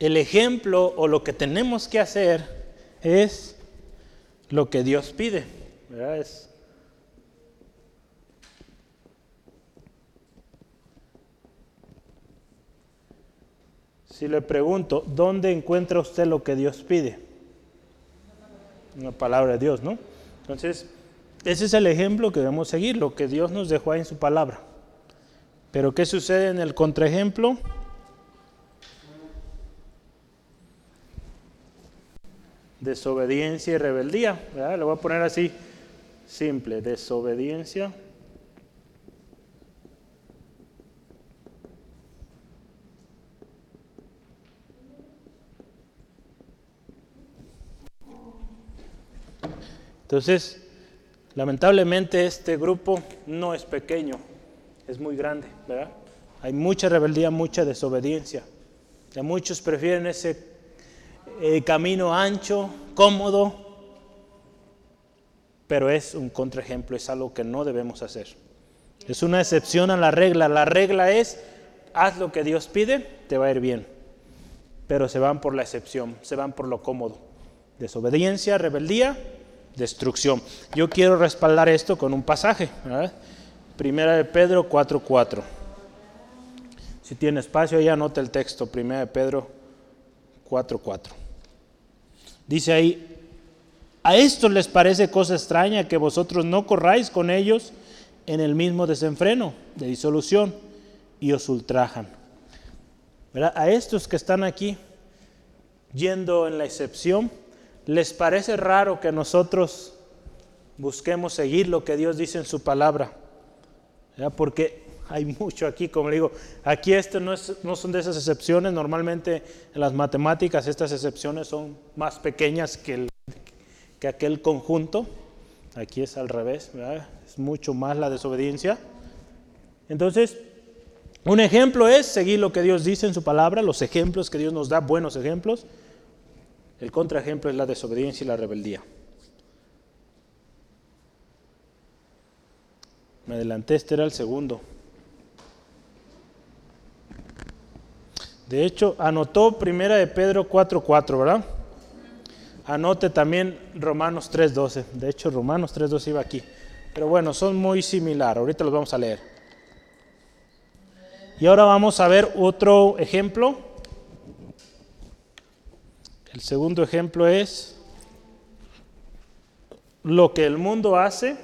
el ejemplo o lo que tenemos que hacer es lo que Dios pide. si le pregunto, ¿dónde encuentra usted lo que Dios pide? Una palabra de Dios, ¿no? Entonces, ese es el ejemplo que debemos seguir, lo que Dios nos dejó ahí en su palabra. Pero ¿qué sucede en el contraejemplo? Desobediencia y rebeldía. ¿verdad? Lo voy a poner así, simple, desobediencia. Entonces, lamentablemente este grupo no es pequeño, es muy grande, ¿verdad? Hay mucha rebeldía, mucha desobediencia. Ya muchos prefieren ese eh, camino ancho, cómodo, pero es un contraejemplo, es algo que no debemos hacer. Es una excepción a la regla. La regla es, haz lo que Dios pide, te va a ir bien. Pero se van por la excepción, se van por lo cómodo. Desobediencia, rebeldía, destrucción. Yo quiero respaldar esto con un pasaje. Primera de Pedro 4.4. Si tiene espacio, ahí anota el texto. Primera de Pedro 4.4. Dice ahí, a esto les parece cosa extraña que vosotros no corráis con ellos en el mismo desenfreno de disolución y os ultrajan. A estos que están aquí yendo en la excepción, les parece raro que nosotros busquemos seguir lo que Dios dice en su palabra. Porque hay mucho aquí, como le digo, aquí esto no, no son de esas excepciones, normalmente en las matemáticas estas excepciones son más pequeñas que, el, que aquel conjunto, aquí es al revés, es mucho más la desobediencia. Entonces, un ejemplo es seguir lo que Dios dice en su palabra, los ejemplos que Dios nos da, buenos ejemplos. El contraejemplo es la desobediencia y la rebeldía. Me adelanté, este era el segundo. De hecho, anotó primera de Pedro 4.4, ¿verdad? Anote también Romanos 3.12. De hecho, Romanos 3.12 iba aquí. Pero bueno, son muy similares. Ahorita los vamos a leer. Y ahora vamos a ver otro ejemplo. El segundo ejemplo es lo que el mundo hace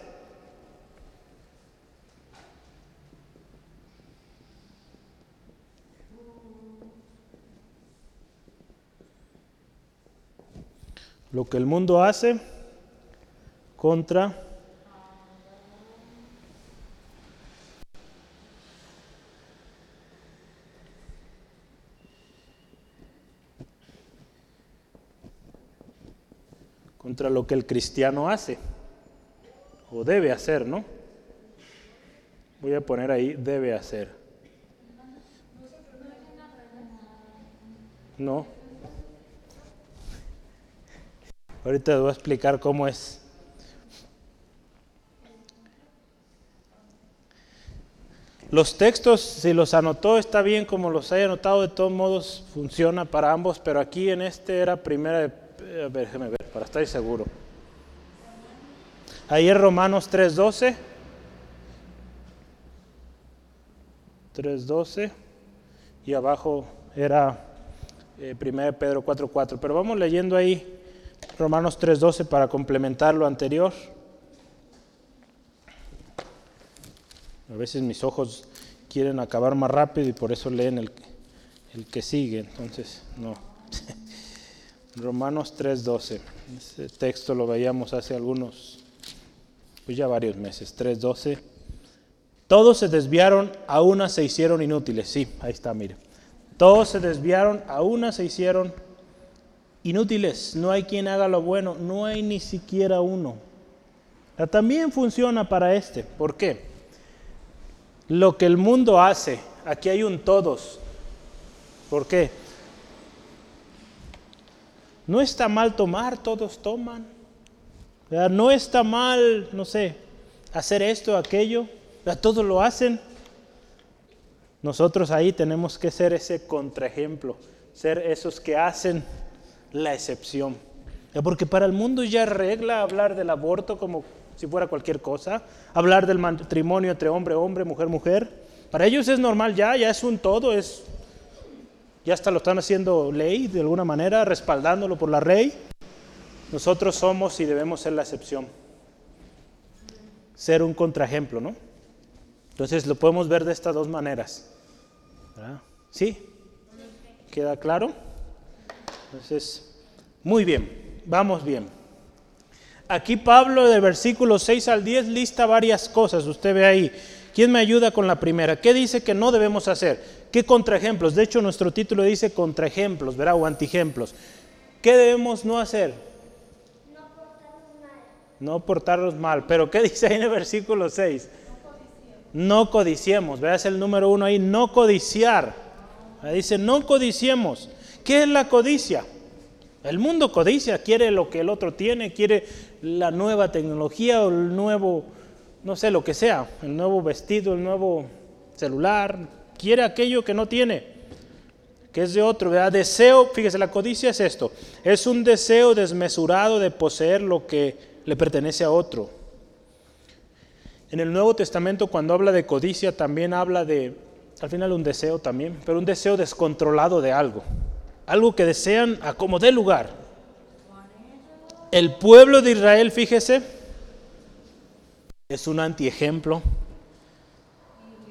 lo que el mundo hace contra contra lo que el cristiano hace o debe hacer, ¿no? Voy a poner ahí debe hacer. No. Ahorita te voy a explicar cómo es. Los textos, si los anotó, está bien como los haya anotado, de todos modos funciona para ambos, pero aquí en este era primera de... A ver, déjeme ver, para estar seguro. Ahí es Romanos 3.12. 3.12. Y abajo era eh, primera Pedro 4.4. Pero vamos leyendo ahí Romanos 3.12 para complementar lo anterior. A veces mis ojos quieren acabar más rápido y por eso leen el, el que sigue. Entonces, no. Romanos 3.12. Ese texto lo veíamos hace algunos, pues ya varios meses. 3.12. Todos se desviaron, a una se hicieron inútiles. Sí, ahí está, mire. Todos se desviaron, a una se hicieron inútiles, no hay quien haga lo bueno, no hay ni siquiera uno. También funciona para este. ¿Por qué? Lo que el mundo hace, aquí hay un todos. ¿Por qué? No está mal tomar, todos toman. No está mal, no sé, hacer esto, aquello. Todos lo hacen. Nosotros ahí tenemos que ser ese contraejemplo, ser esos que hacen la excepción. Porque para el mundo ya regla hablar del aborto como si fuera cualquier cosa, hablar del matrimonio entre hombre, hombre, mujer, mujer. Para ellos es normal ya, ya es un todo, es ya hasta lo están haciendo ley de alguna manera, respaldándolo por la ley. Nosotros somos y debemos ser la excepción. Ser un contraejemplo, ¿no? Entonces lo podemos ver de estas dos maneras. ¿Sí? ¿Queda claro? Entonces, muy bien. vamos bien. Aquí Pablo del versículo 6 al 10 lista varias cosas, usted ve ahí. ¿Quién me ayuda con la primera? ¿Qué dice que no debemos hacer? ¿Qué contraejemplos? De hecho, nuestro título dice contraejemplos, ¿verdad? O antijemplos. ¿Qué debemos no hacer? No portarnos mal. No. Pero ¿qué dice ahí en el versículo 6? No codiciemos. Veas el número uno ahí, no codiciar. Ahí dice, no codiciemos. ¿Qué es la codicia? El mundo codicia, quiere lo que el otro tiene, quiere la nueva tecnología o el nuevo, no sé, lo que sea, el nuevo vestido, el nuevo celular, quiere aquello que no tiene, que es de otro. Deseo, fíjese, la codicia es esto, es un deseo desmesurado de poseer lo que le pertenece a otro. En el Nuevo Testamento cuando habla de codicia también habla de, al final un deseo también, pero un deseo descontrolado de algo, algo que desean a como dé lugar. El pueblo de Israel, fíjese, es un antiejemplo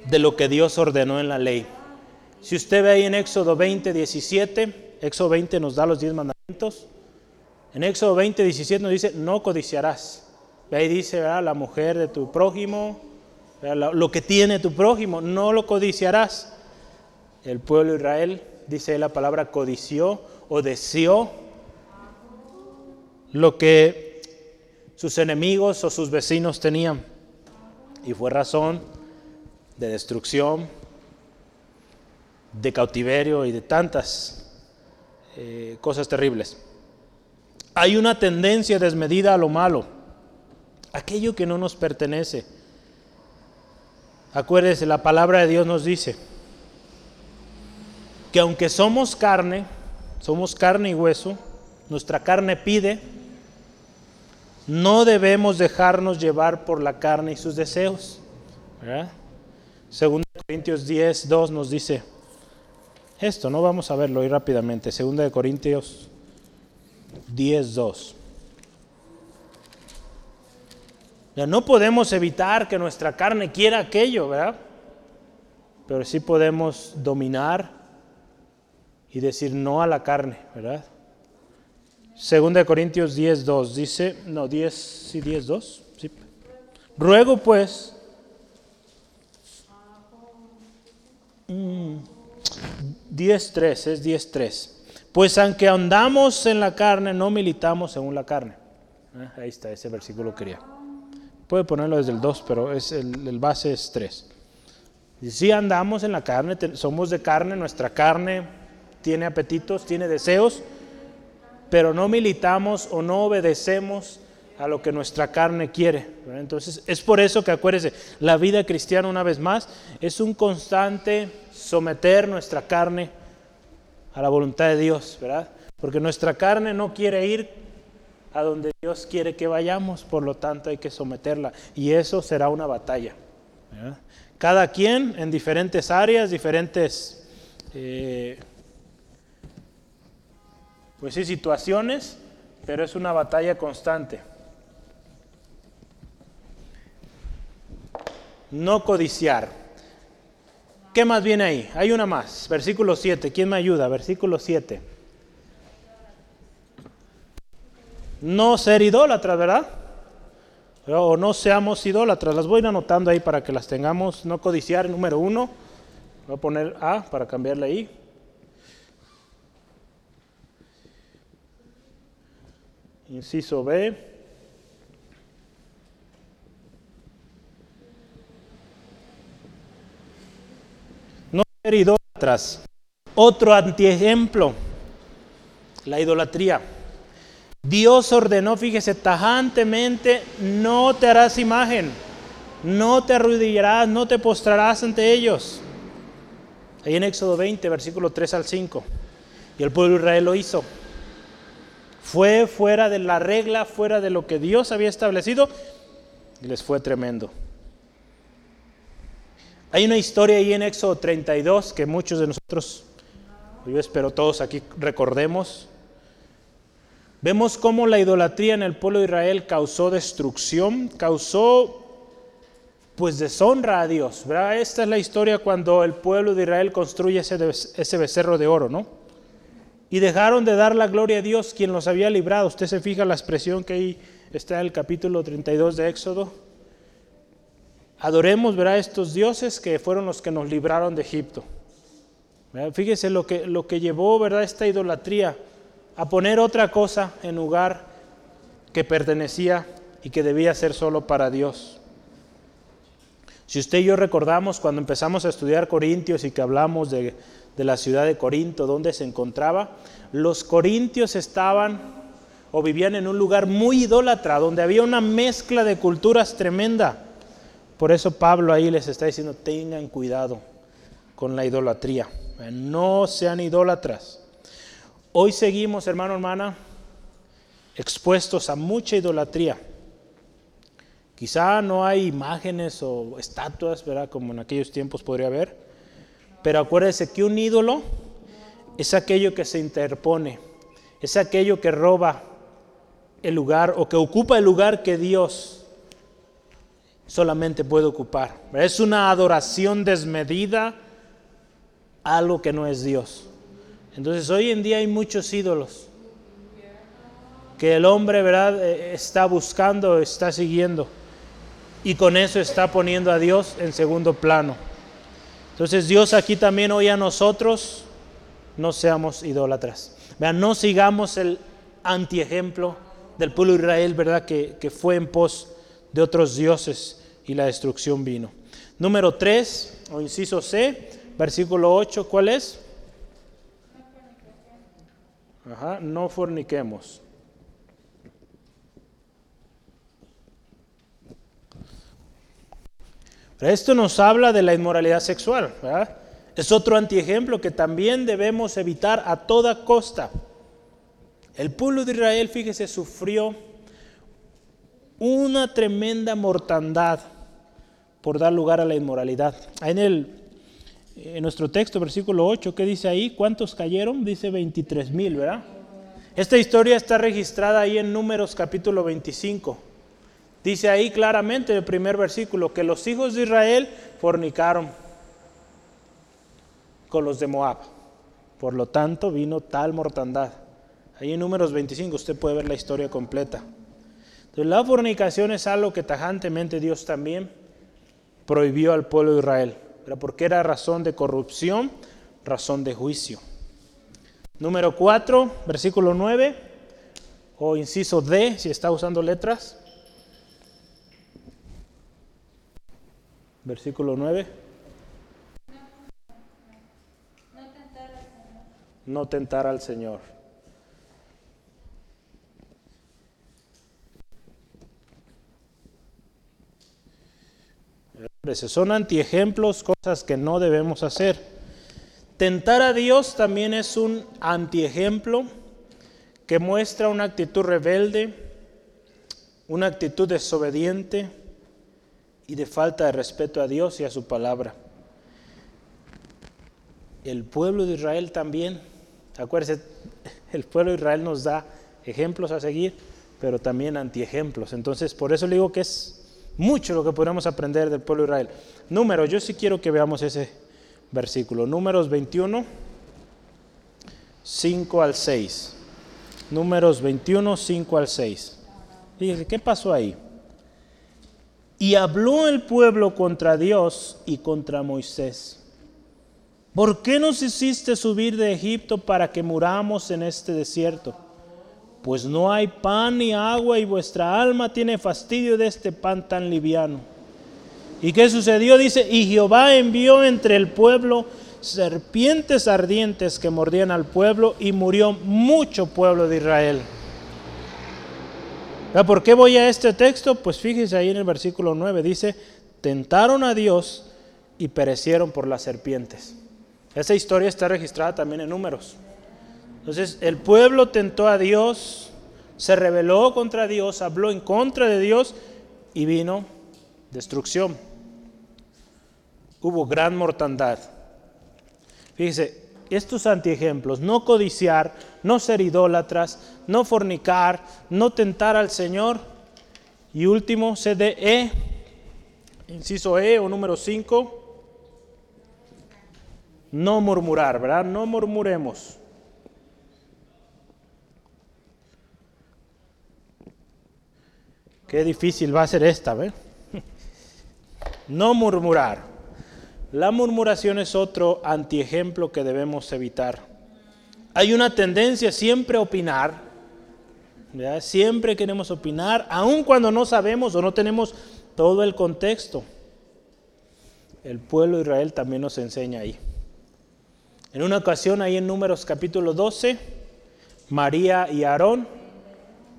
de lo que Dios ordenó en la ley. Si usted ve ahí en Éxodo 20, 17, Éxodo 20 nos da los diez mandamientos. En Éxodo 20, 17 nos dice, no codiciarás. Ahí dice, la mujer de tu prójimo, lo que tiene tu prójimo, no lo codiciarás. El pueblo de Israel, dice la palabra codició o deseó lo que sus enemigos o sus vecinos tenían. Y fue razón de destrucción, de cautiverio y de tantas eh, cosas terribles. Hay una tendencia desmedida a lo malo, aquello que no nos pertenece. Acuérdese, la palabra de Dios nos dice que aunque somos carne, somos carne y hueso, nuestra carne pide, no debemos dejarnos llevar por la carne y sus deseos. ¿verdad? Corintios 10, 2 nos dice esto, no vamos a verlo hoy rápidamente. Segunda de Corintios 10, 2. no podemos evitar que nuestra carne quiera aquello, ¿verdad? Pero sí podemos dominar y decir no a la carne, ¿verdad? Segunda de Corintios 10, 2 dice, no, 10, sí, 10, 2. Sí. Ruego pues 10.3, es 10.3. Pues aunque andamos en la carne, no militamos según la carne. Eh, ahí está, ese versículo quería. Puede ponerlo desde el 2, pero es el, base es 3. Y si andamos en la carne, somos de carne, nuestra carne tiene apetitos, tiene deseos, pero no militamos o no obedecemos a lo que nuestra carne quiere. Entonces, es por eso que acuérdese, la vida cristiana una vez más es un constante someter nuestra carne a la voluntad de Dios, ¿verdad? Porque nuestra carne no quiere ir a donde Dios quiere que vayamos, por lo tanto hay que someterla y eso será una batalla. Cada quien en diferentes áreas, diferentes eh, pues sí, situaciones, pero es una batalla constante. no codiciar. ¿Qué más viene ahí? Hay una más, versículo 7. ¿Quién me ayuda? Versículo 7. No ser idólatras, ¿verdad? O no seamos idólatras. Las voy a ir anotando ahí para que las tengamos. No codiciar, número uno. Voy a poner A para cambiarle ahí. Inciso B. idólatras. Otro antiejemplo, la idolatría. Dios ordenó, fíjese, tajantemente, no te harás imagen, no te arrodillarás, no te postrarás ante ellos. Ahí en Éxodo 20, versículo 3 al 5. Y el pueblo de Israel lo hizo. Fue fuera de la regla, fuera de lo que Dios había establecido, y les fue tremendo. Hay una historia ahí en Éxodo 32 que muchos de nosotros, yo espero todos aquí recordemos. Vemos cómo la idolatría en el pueblo de Israel causó destrucción, causó pues deshonra a Dios. Esta es la historia cuando el pueblo de Israel construye ese, ese becerro de oro, ¿no? Y dejaron de dar la gloria a Dios quien los había librado. Usted se fija la expresión que ahí está en el capítulo 32 de Éxodo. Adoremos, verá, estos dioses que fueron los que nos libraron de Egipto. Fíjese lo que, lo que llevó, ¿verdad?, esta idolatría a poner otra cosa en lugar que pertenecía y que debía ser solo para Dios. Si usted y yo recordamos cuando empezamos a estudiar Corintios y que hablamos de, de la ciudad de Corinto, donde se encontraba, los corintios estaban o vivían en un lugar muy idólatra, donde había una mezcla de culturas tremenda. Por eso Pablo ahí les está diciendo, tengan cuidado con la idolatría, no sean idólatras. Hoy seguimos, hermano, hermana, expuestos a mucha idolatría. Quizá no hay imágenes o estatuas. Como en aquellos tiempos podría haber. Pero acuérdese que un ídolo es aquello que se interpone, es aquello que roba el lugar o que ocupa el lugar que Dios solamente puede ocupar. Es una adoración desmedida a algo que no es Dios. Entonces hoy en día hay muchos ídolos que el hombre ¿verdad? Eh, está buscando, está siguiendo y con eso está poniendo a Dios en segundo plano. Entonces Dios aquí también hoy a nosotros no seamos idólatras. Vean, no sigamos el antiejemplo del pueblo de Israel, ¿verdad? Que, que fue en pos de otros dioses y la destrucción vino. Número 3, o inciso C, versículo 8, ¿cuál es? Ajá, no forniquemos. Esto nos habla de la inmoralidad sexual. Es otro antiejemplo que también debemos evitar a toda costa. El pueblo de Israel, fíjese, sufrió una tremenda mortandad por dar lugar a la inmoralidad. En, el, en nuestro texto, versículo 8, ¿qué dice ahí? ¿Cuántos cayeron? Dice 23 mil, ¿verdad? Esta historia está registrada ahí en Números capítulo 25. Dice ahí claramente en el primer versículo que los hijos de Israel fornicaron con los de Moab. Por lo tanto, vino tal mortandad. Ahí en números 25 usted puede ver la historia completa. Entonces, la fornicación es algo que tajantemente Dios también prohibió al pueblo de Israel, porque era razón de corrupción, razón de juicio. Número 4, versículo 9, o inciso D, si está usando letras. Versículo 9. No tentar al Señor. Son antiejemplos, cosas que no debemos hacer. Tentar a Dios también es un antiejemplo que muestra una actitud rebelde, una actitud desobediente, y de falta de respeto a Dios y a su palabra. El pueblo de Israel también, acuérdense, el pueblo de Israel nos da ejemplos a seguir, pero también antiejemplos. Entonces, por eso le digo que es mucho lo que podemos aprender del pueblo de Israel. Número, yo sí quiero que veamos ese versículo. Números 21, 5 al 6. Números 21, 5 al 6. Fíjense, ¿qué pasó ahí? Y habló el pueblo contra Dios y contra Moisés. ¿Por qué nos hiciste subir de Egipto para que muramos en este desierto? Pues no hay pan ni agua y vuestra alma tiene fastidio de este pan tan liviano. ¿Y qué sucedió? Dice, y Jehová envió entre el pueblo serpientes ardientes que mordían al pueblo y murió mucho pueblo de Israel. ¿Por qué voy a este texto? Pues fíjese ahí en el versículo 9, dice, tentaron a Dios y perecieron por las serpientes. Esa historia está registrada también en números. Entonces, el pueblo tentó a Dios, se rebeló contra Dios, habló en contra de Dios y vino destrucción. Hubo gran mortandad. Fíjese, estos antiejemplos, no codiciar, no ser idólatras, no fornicar, no tentar al Señor. Y último, CDE, inciso E o número 5, no murmurar, ¿verdad? No murmuremos. Qué difícil va a ser esta, ¿ver? No murmurar. La murmuración es otro antiejemplo que debemos evitar. Hay una tendencia siempre a opinar, siempre queremos opinar, aun cuando no sabemos o no tenemos todo el contexto. El pueblo de Israel también nos enseña ahí. En una ocasión, ahí en Números capítulo 12, María y Aarón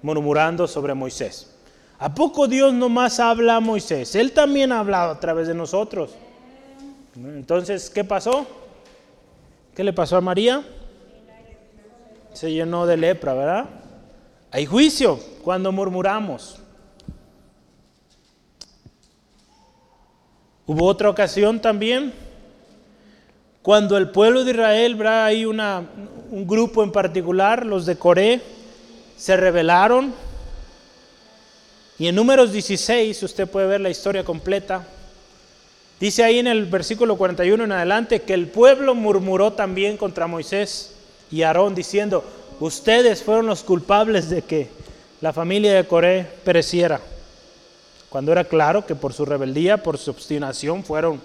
murmurando sobre Moisés. ¿A poco Dios nomás habla a Moisés? Él también ha hablado a través de nosotros. Entonces, ¿qué pasó? ¿Qué le pasó a María? Se llenó de lepra, ¿verdad? Hay juicio cuando murmuramos. Hubo otra ocasión también, cuando el pueblo de Israel, ¿verdad? hay una, un grupo en particular, los de Coré, se rebelaron. Y en números 16, usted puede ver la historia completa, dice ahí en el versículo 41 en adelante que el pueblo murmuró también contra Moisés y Aarón diciendo, ustedes fueron los culpables de que la familia de Coré pereciera. Cuando era claro que por su rebeldía, por su obstinación fueron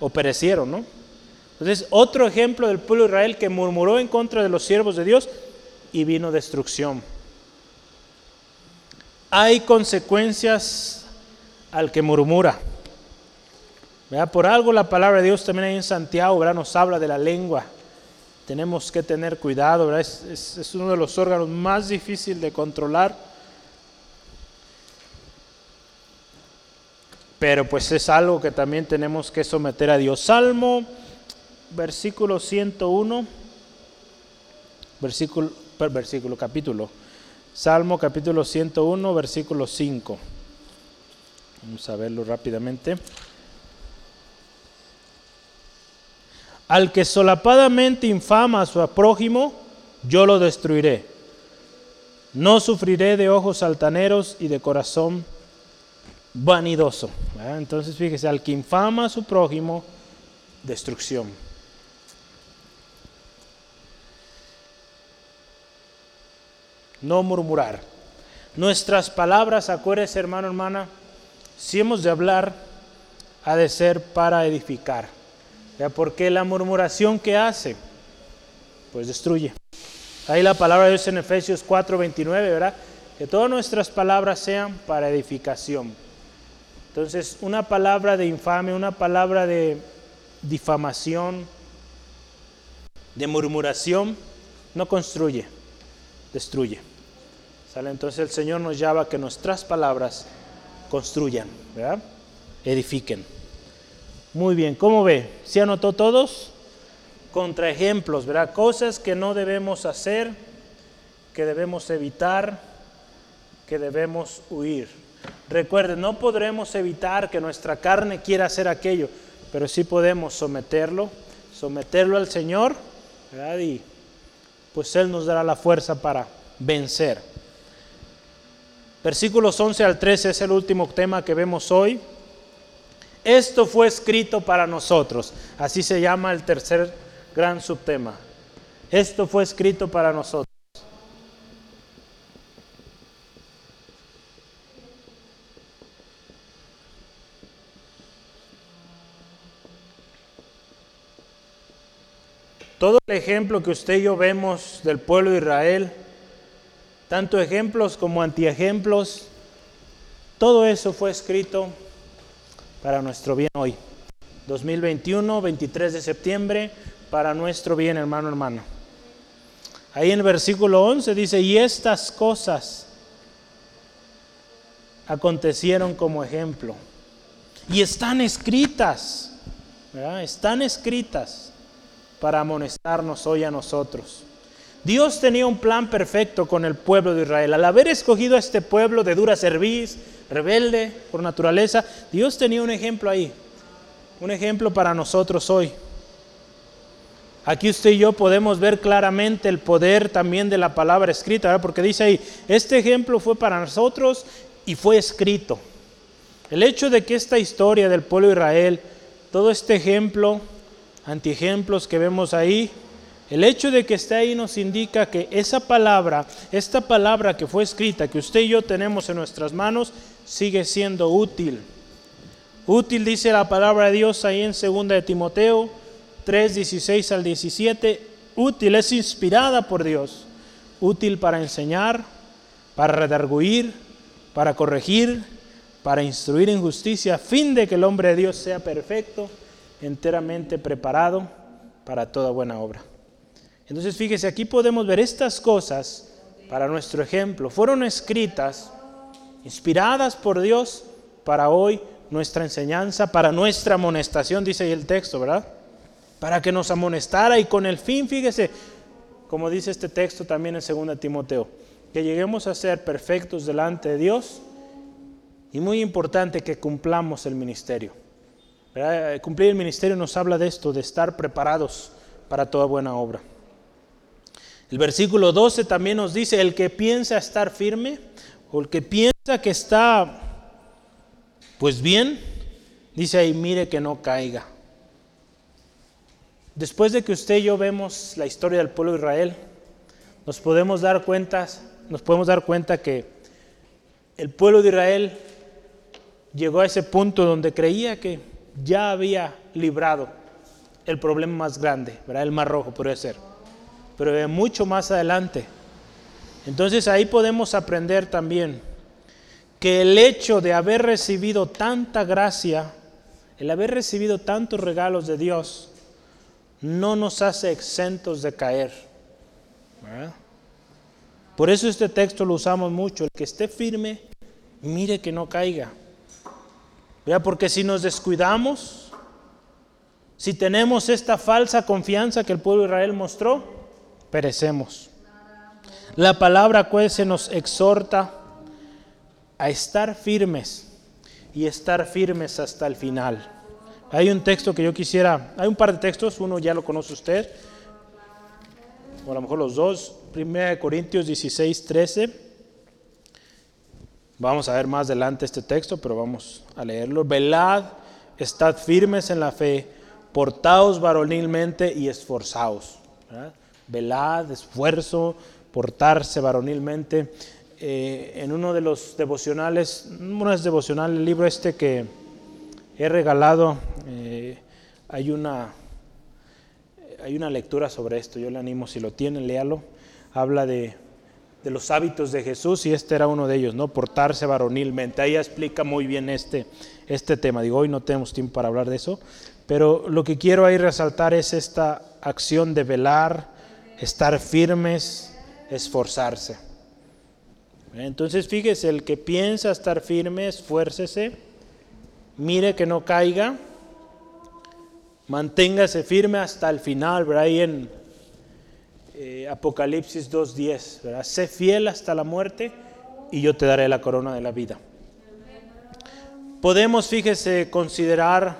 o perecieron, ¿no? Entonces, otro ejemplo del pueblo de Israel que murmuró en contra de los siervos de Dios y vino destrucción. Hay consecuencias al que murmura. Por algo la palabra de Dios también ahí en Santiago nos habla de la lengua. Tenemos que tener cuidado, Es, es, uno de los órganos más difíciles de controlar. Pero pues es algo que también tenemos que someter a Dios. Salmo, versículo 101, versículo, versículo, capítulo. Salmo capítulo 101, versículo 5. Vamos a verlo rápidamente. Al que solapadamente infama a su prójimo, yo lo destruiré. No sufriré de ojos altaneros y de corazón vanidoso. Entonces fíjese, al que infama a su prójimo, destrucción. no murmurar. Nuestras palabras, acuérdese hermano, hermana, si hemos de hablar, ha de ser para edificar. ¿Ya? Porque la murmuración que hace, pues destruye. Ahí la palabra de Dios en Efesios 4:29, ¿verdad? Que todas nuestras palabras sean para edificación. Entonces, una palabra de infame, una palabra de difamación, de murmuración, no construye, destruye. ¿Sale? Entonces el Señor nos llama a que nuestras palabras construyan, ¿verdad? edifiquen. Muy bien, ¿cómo ve? ¿Se anotó todos? Contraejemplos, ¿verdad? Cosas que no debemos hacer, que debemos evitar, que debemos huir. Recuerden, no podremos evitar que nuestra carne quiera hacer aquello, pero sí podemos someterlo, someterlo al Señor, ¿verdad? Y pues Él nos dará la fuerza para vencer. Versículos 11 al 13 es el último tema que vemos hoy. Esto fue escrito para nosotros. Así se llama el tercer gran subtema. Esto fue escrito para nosotros. Todo el ejemplo que usted y yo vemos del pueblo de Israel, tanto ejemplos como antiejemplos, todo eso fue escrito para nuestro bien hoy. 2021, 23 de septiembre, para nuestro bien, hermano, hermano. Ahí en el versículo 11 dice, y estas cosas acontecieron como ejemplo. Y están escritas, están escritas para amonestarnos hoy a nosotros. Dios tenía un plan perfecto con el pueblo de Israel. Al haber escogido a este pueblo de dura cerviz, rebelde por naturaleza, Dios tenía un ejemplo ahí, un ejemplo para nosotros hoy. Aquí usted y yo podemos ver claramente el poder también de la palabra escrita, porque dice ahí, este ejemplo fue para nosotros y fue escrito. El hecho de que esta historia del pueblo de Israel, todo este ejemplo, antiejemplos que vemos ahí, El hecho de que esté ahí nos indica que esa palabra, esta palabra que fue escrita, que usted y yo tenemos en nuestras manos, sigue siendo útil. Útil dice la palabra de Dios ahí en 2 de Timoteo 3, 16 al 17. Útil, es inspirada por Dios. Útil para enseñar, para redarguir, para corregir, para instruir en justicia, a fin de que el hombre de Dios sea perfecto, enteramente preparado para toda buena obra. Entonces fíjese, aquí podemos ver estas cosas para nuestro ejemplo. Fueron escritas, inspiradas por Dios para hoy nuestra enseñanza, para nuestra amonestación, dice ahí el texto, ¿verdad? Para que nos amonestara y con el fin, fíjese, como dice este texto también en 2 Timoteo, que lleguemos a ser perfectos delante de Dios y muy importante que cumplamos el ministerio. Cumplir el ministerio nos habla de esto, de estar preparados para toda buena obra. El versículo 12 también nos dice, el que piensa estar firme, o el que piensa que está, pues bien, dice ahí, mire que no caiga. Después de que usted y yo vemos la historia del pueblo de Israel, nos podemos dar cuenta, nos podemos dar cuenta que el pueblo de Israel llegó a ese punto donde creía que ya había librado el problema más grande, ¿verdad? El mar rojo podría ser pero mucho más adelante. Entonces ahí podemos aprender también que el hecho de haber recibido tanta gracia, el haber recibido tantos regalos de Dios, no nos hace exentos de caer. Por eso este texto lo usamos mucho. El que esté firme, mire que no caiga. Porque si nos descuidamos, si tenemos esta falsa confianza que el pueblo de Israel mostró, perecemos. La palabra pues se nos exhorta a estar firmes y estar firmes hasta el final. Hay un texto que yo quisiera, hay un par de textos, uno ya lo conoce usted, o a lo mejor los dos, 1 Corintios 16, 13. Vamos a ver más adelante este texto, pero vamos a leerlo. Velad, estad firmes en la fe, portaos varonilmente y esforzaos velad, esfuerzo, portarse varonilmente. Eh, en uno de los devocionales, no es devocional, el libro este que he regalado, eh, hay, una, hay una lectura sobre esto, yo le animo, si lo tienen, léalo. Habla de, de los hábitos de Jesús y este era uno de ellos, ¿no? Portarse varonilmente. Ahí explica muy bien este, este tema. Digo, hoy no tenemos tiempo para hablar de eso, pero lo que quiero ahí resaltar es esta acción de velar, estar firmes, esforzarse. Entonces fíjese, el que piensa estar firme, esfuércese, mire que no caiga, manténgase firme hasta el final, ¿verdad? Ahí en eh, Apocalipsis 2.10, ¿verdad? Sé fiel hasta la muerte y yo te daré la corona de la vida. Podemos, fíjese, considerar,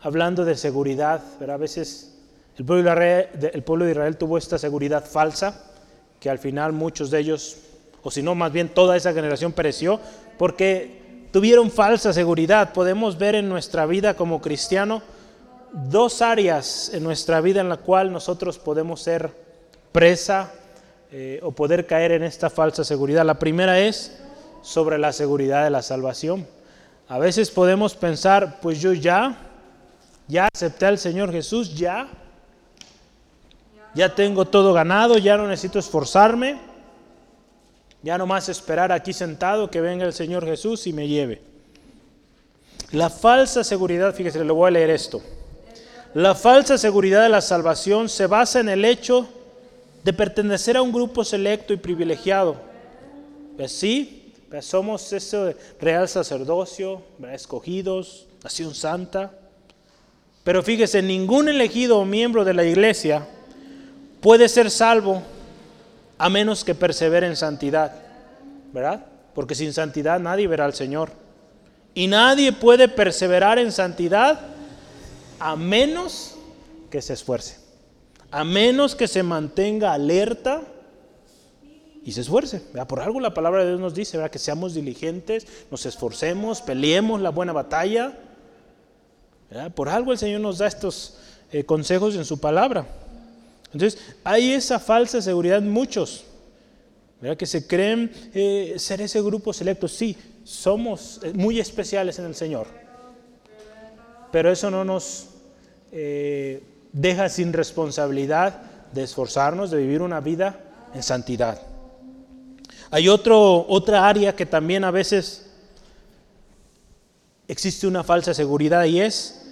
hablando de seguridad, ¿verdad? A veces el pueblo, de Israel, tuvo esta seguridad falsa, que al final muchos de ellos, o si no, más bien toda esa generación pereció, porque tuvieron falsa seguridad. Podemos ver en nuestra vida como cristiano dos áreas en nuestra vida en la cual nosotros podemos ser presa eh, o poder caer en esta falsa seguridad. La primera es sobre la seguridad de la salvación. A veces podemos pensar, pues yo ya, ya acepté al Señor Jesús, ya, ya tengo todo ganado, ya no necesito esforzarme, ya no más esperar aquí sentado que venga el Señor Jesús y me lleve. La falsa seguridad, fíjese, le voy a leer esto. La falsa seguridad de la salvación se basa en el hecho de pertenecer a un grupo selecto y privilegiado. Pues sí, pues somos ese real sacerdocio, escogidos, nación santa. Pero fíjese, ningún elegido o miembro de la iglesia puede ser salvo a menos que persevere en santidad, ¿verdad? Porque sin santidad nadie verá al Señor. Y nadie puede perseverar en santidad a menos que se esfuerce, a menos que se mantenga alerta y se esfuerce. Por algo la palabra de Dios nos dice ¿verdad? que seamos diligentes, nos esforcemos, peleemos la buena batalla. Por algo el Señor nos da estos eh, consejos en su palabra. Entonces, hay esa falsa seguridad muchos, que se creen eh, ser ese grupo selecto. Sí, somos eh, muy especiales en el Señor, pero eso no nos eh, deja sin responsabilidad de esforzarnos, de vivir una vida en santidad. Hay otro, otra área que también a veces existe una falsa seguridad y es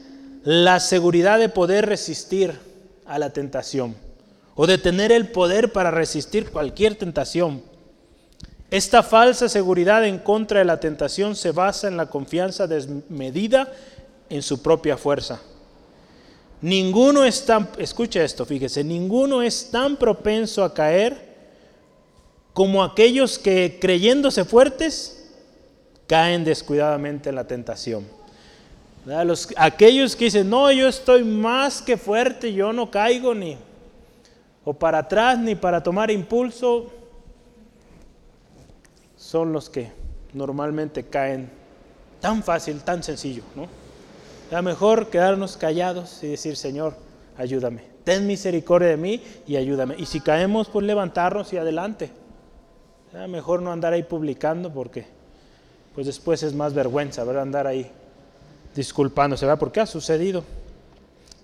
la seguridad de poder resistir a la tentación o de tener el poder para resistir cualquier tentación. Esta falsa seguridad en contra de la tentación se basa en la confianza desmedida en su propia fuerza. Ninguno es tan, escucha esto, fíjese, ninguno es tan propenso a caer como aquellos que creyéndose fuertes caen descuidadamente en la tentación. Los, aquellos que dicen, no, yo estoy más que fuerte, yo no caigo ni o para atrás ni para tomar impulso, son los que normalmente caen tan fácil, tan sencillo. ¿no? Mejor quedarnos callados y decir, Señor, ayúdame, ten misericordia de mí y ayúdame. Y si caemos, pues levantarnos y adelante. Mejor no andar ahí publicando porque pues después es más vergüenza, ¿verdad? Andar ahí disculpándose, ¿verdad? Porque ha sucedido.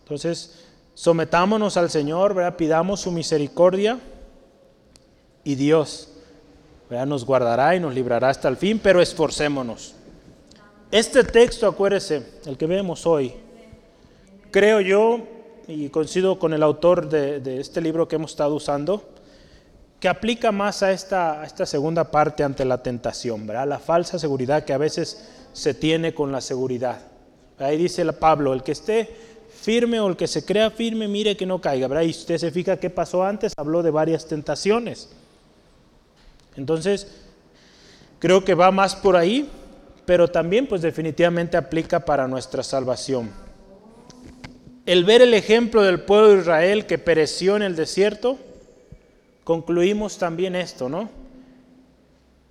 Entonces, sometámonos al Señor, ¿verdad? Pidamos su misericordia y Dios ¿verdad? nos guardará y nos librará hasta el fin, pero esforcémonos. Este texto, acuérdese, el que vemos hoy, creo yo, y coincido con el autor de, este libro que hemos estado usando, que aplica más a esta, segunda parte ante la tentación, ¿verdad? la falsa seguridad que a veces se tiene con la seguridad. Ahí dice Pablo, el que esté firme o el que se crea firme, mire que no caiga. Y usted se fija qué pasó antes, habló de varias tentaciones. Entonces, creo que va más por ahí, pero también pues definitivamente aplica para nuestra salvación. El ver el ejemplo del pueblo de Israel que pereció en el desierto, concluimos también esto, ¿no?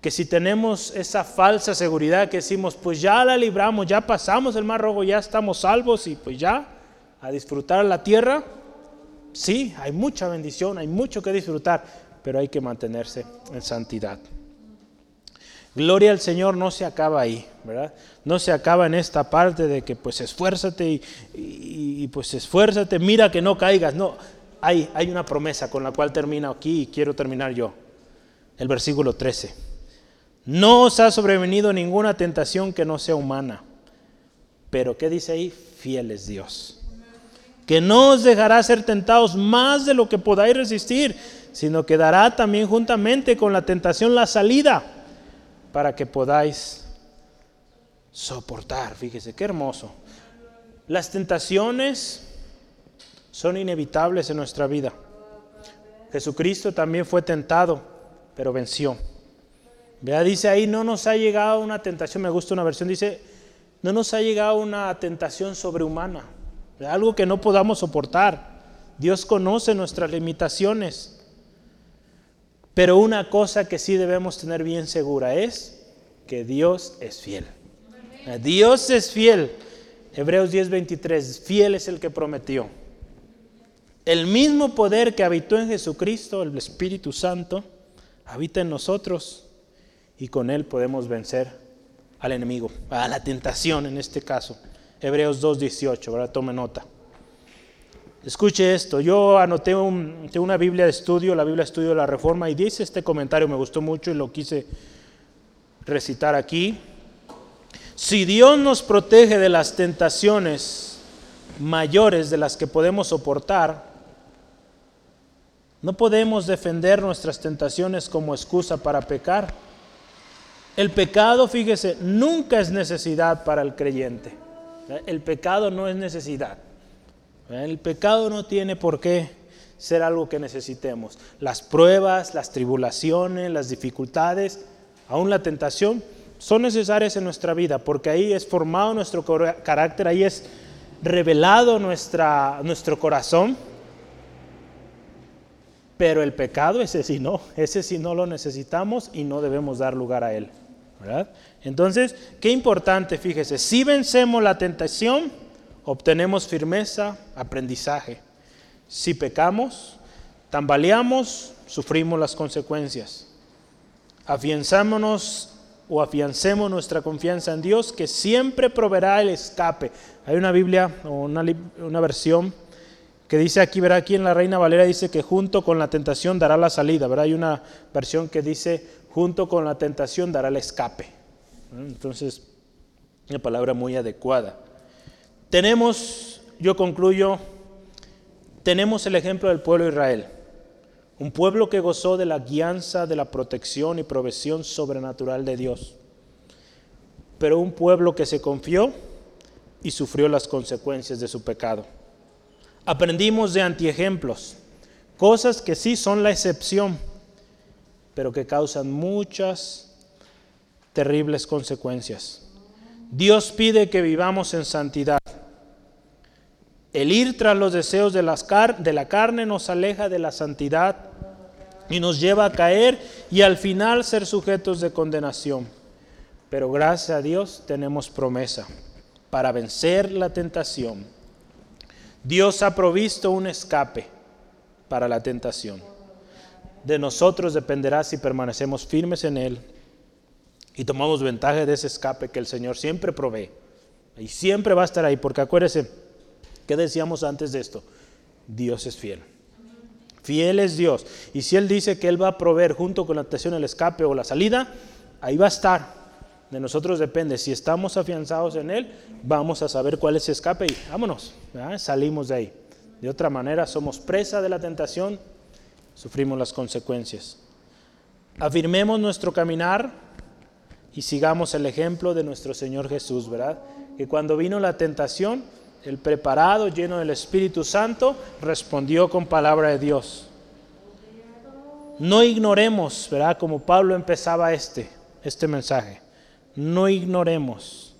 que si tenemos esa falsa seguridad que decimos, pues ya la libramos, ya pasamos el mar rojo, ya estamos salvos y pues ya a disfrutar la tierra, sí, hay mucha bendición, hay mucho que disfrutar, pero hay que mantenerse en santidad. Gloria al Señor no se acaba ahí, ¿verdad? No se acaba en esta parte de que pues esfuérzate y, pues esfuérzate, mira que no caigas. No, hay, hay una promesa con la cual termino aquí y quiero terminar yo. El versículo 13. No os ha sobrevenido ninguna tentación que no sea humana. Pero ¿qué dice ahí? Fiel es Dios. Que no os dejará ser tentados más de lo que podáis resistir, sino que dará también juntamente con la tentación la salida para que podáis soportar. Fíjese, qué hermoso. Las tentaciones son inevitables en nuestra vida. Jesucristo también fue tentado, pero venció. Vea, dice ahí, no nos ha llegado una tentación, me gusta una versión, dice, no nos ha llegado una tentación sobrehumana, algo que no podamos soportar. Dios conoce nuestras limitaciones. Pero una cosa que sí debemos tener bien segura es que Dios es fiel. Dios es fiel. Hebreos 10:23, fiel es el que prometió. El mismo poder que habitó en Jesucristo, el Espíritu Santo, habita en nosotros y con él podemos vencer al enemigo, a la tentación en este caso. Hebreos 2.18, ¿verdad? Tome nota. Escuche esto, yo anoté una Biblia de estudio, la Biblia de estudio de la Reforma, y dice este comentario, me gustó mucho y lo quise recitar aquí. Si Dios nos protege de las tentaciones mayores de las que podemos soportar, no podemos defender nuestras tentaciones como excusa para pecar. El pecado, fíjese, nunca es necesidad para el creyente. El pecado no es necesidad. El pecado no tiene por qué ser algo que necesitemos. Las pruebas, las tribulaciones, las dificultades, aún la tentación, son necesarias en nuestra vida porque ahí es formado nuestro carácter, ahí es revelado nuestra, nuestro corazón. Pero el pecado, ese sí no, ese sí no lo necesitamos y no debemos dar lugar a él. Entonces, qué importante, fíjese, si vencemos la tentación, obtenemos firmeza, aprendizaje. Si pecamos, Tambaleamos, sufrimos las consecuencias. Afianzámonos o afiancemos nuestra confianza en Dios, que siempre proveerá el escape. Hay una Biblia o una, una versión que dice aquí, verá, aquí en la Reina Valera dice que junto con la tentación dará la salida, ¿verdad? Hay una versión que dice junto con la tentación dará el escape. Entonces, una palabra muy adecuada. Tenemos, yo concluyo, tenemos el ejemplo del pueblo de Israel, un pueblo que gozó de la guianza, de la protección y provisión sobrenatural de Dios, pero un pueblo que se confió y sufrió las consecuencias de su pecado. Aprendimos de antiejemplos, cosas que sí son la excepción, pero que causan muchas terribles consecuencias. Dios pide que vivamos en santidad. El ir tras los deseos de, de, la carne nos aleja de la santidad y nos lleva a caer y al final ser sujetos de condenación. Pero gracias a Dios tenemos promesa para vencer la tentación Dios ha provisto un escape para la tentación. De nosotros dependerá si permanecemos firmes en Él y tomamos ventaja de ese escape que el Señor siempre provee. Y siempre va a estar ahí, porque acuérdese, ¿qué decíamos antes de esto? Dios es fiel. Fiel es Dios. Y si Él dice que Él va a proveer junto con la tentación el escape o la salida, ahí va a estar. De nosotros depende. Si estamos afianzados en Él, vamos a saber cuál es ese escape y vámonos, salimos de ahí. De otra manera, somos presa de la tentación, sufrimos las consecuencias. Afirmemos nuestro caminar y sigamos el ejemplo de nuestro Señor Jesús, ¿verdad? Que cuando vino la tentación, el preparado, lleno del Espíritu Santo, respondió con palabra de Dios. No ignoremos, ¿verdad? Como Pablo empezaba este, este mensaje no ignoremos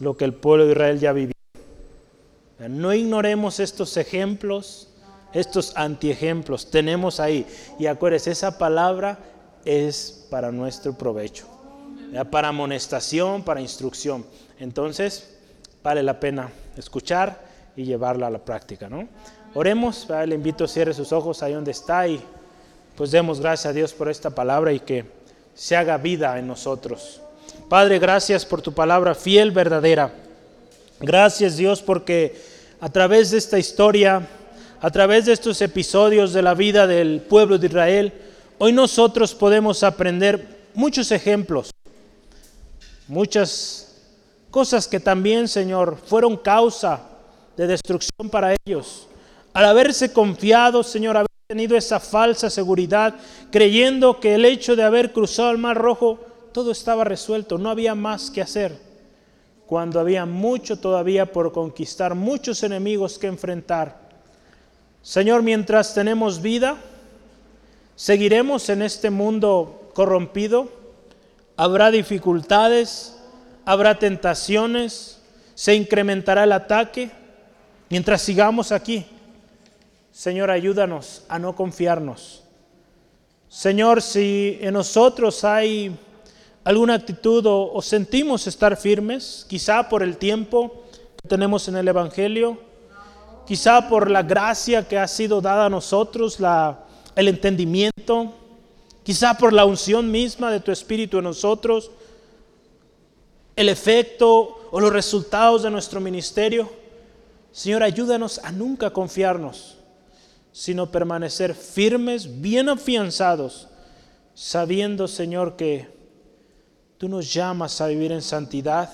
lo que el pueblo de Israel ya vivió. No ignoremos estos ejemplos, estos antiejemplos. Tenemos ahí. Y acuérdense, esa palabra es para nuestro provecho, para amonestación, para instrucción. Entonces, vale la pena escuchar y llevarla a la práctica. ¿no? Oremos, le invito a cierre sus ojos ahí donde está y pues demos gracias a Dios por esta palabra y que se haga vida en nosotros. Padre, gracias por tu palabra fiel, verdadera. Gracias Dios porque a través de esta historia, a través de estos episodios de la vida del pueblo de Israel, hoy nosotros podemos aprender muchos ejemplos, muchas cosas que también, Señor, fueron causa de destrucción para ellos. Al haberse confiado, Señor, haber tenido esa falsa seguridad, creyendo que el hecho de haber cruzado el Mar Rojo todo estaba resuelto, no había más que hacer. Cuando había mucho todavía por conquistar, muchos enemigos que enfrentar. Señor, mientras tenemos vida, seguiremos en este mundo corrompido. Habrá dificultades, habrá tentaciones, se incrementará el ataque. Mientras sigamos aquí, Señor, ayúdanos a no confiarnos. Señor, si en nosotros hay alguna actitud o, sentimos estar firmes, quizá por el tiempo que tenemos en el Evangelio, quizá por la gracia que ha sido dada a nosotros, la, el entendimiento, quizá por la unción misma de tu Espíritu en nosotros, el efecto o los resultados de nuestro ministerio. Señor, ayúdanos a nunca confiarnos, sino permanecer firmes, bien afianzados, sabiendo, Señor, que Tú nos llamas a vivir en santidad,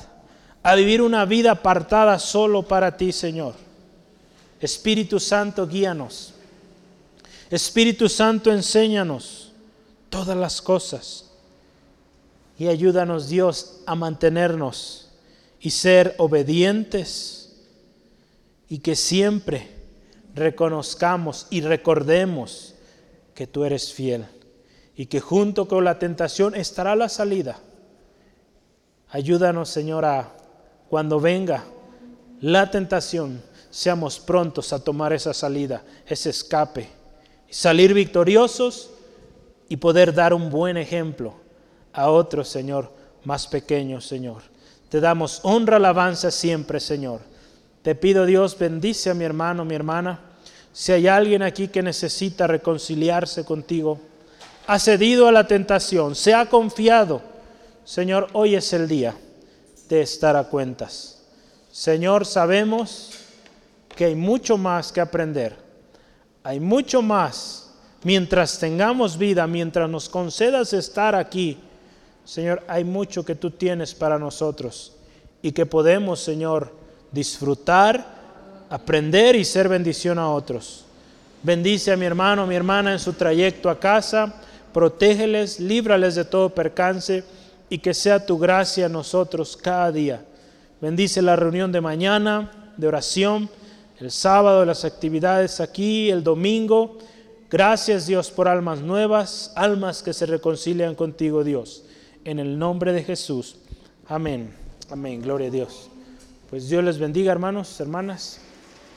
a vivir una vida apartada solo para ti, Señor. Espíritu Santo, guíanos. Espíritu Santo, enséñanos todas las cosas. Y ayúdanos, Dios, a mantenernos y ser obedientes. Y que siempre reconozcamos y recordemos que tú eres fiel. Y que junto con la tentación estará la salida. Ayúdanos, Señora, cuando venga la tentación, seamos prontos a tomar esa salida, ese escape, salir victoriosos y poder dar un buen ejemplo a otros, Señor, más pequeños, Señor. Te damos honra, alabanza siempre, Señor. Te pido, Dios, bendice a mi hermano, mi hermana. Si hay alguien aquí que necesita reconciliarse contigo, ha cedido a la tentación, se ha confiado, Señor, hoy es el día de estar a cuentas. Señor, sabemos que hay mucho más que aprender. Hay mucho más mientras tengamos vida, mientras nos concedas estar aquí. Señor, hay mucho que tú tienes para nosotros y que podemos, Señor, disfrutar, aprender y ser bendición a otros. Bendice a mi hermano, mi hermana en su trayecto a casa, protégeles, líbrales de todo percance y que sea tu gracia a nosotros cada día. Bendice la reunión de mañana, de oración, el sábado, las actividades aquí, el domingo. Gracias Dios por almas nuevas, almas que se reconcilian contigo Dios. En el nombre de Jesús. Amén. Amén. Gloria a Dios. Pues Dios les bendiga, hermanos, hermanas,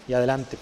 y adelante.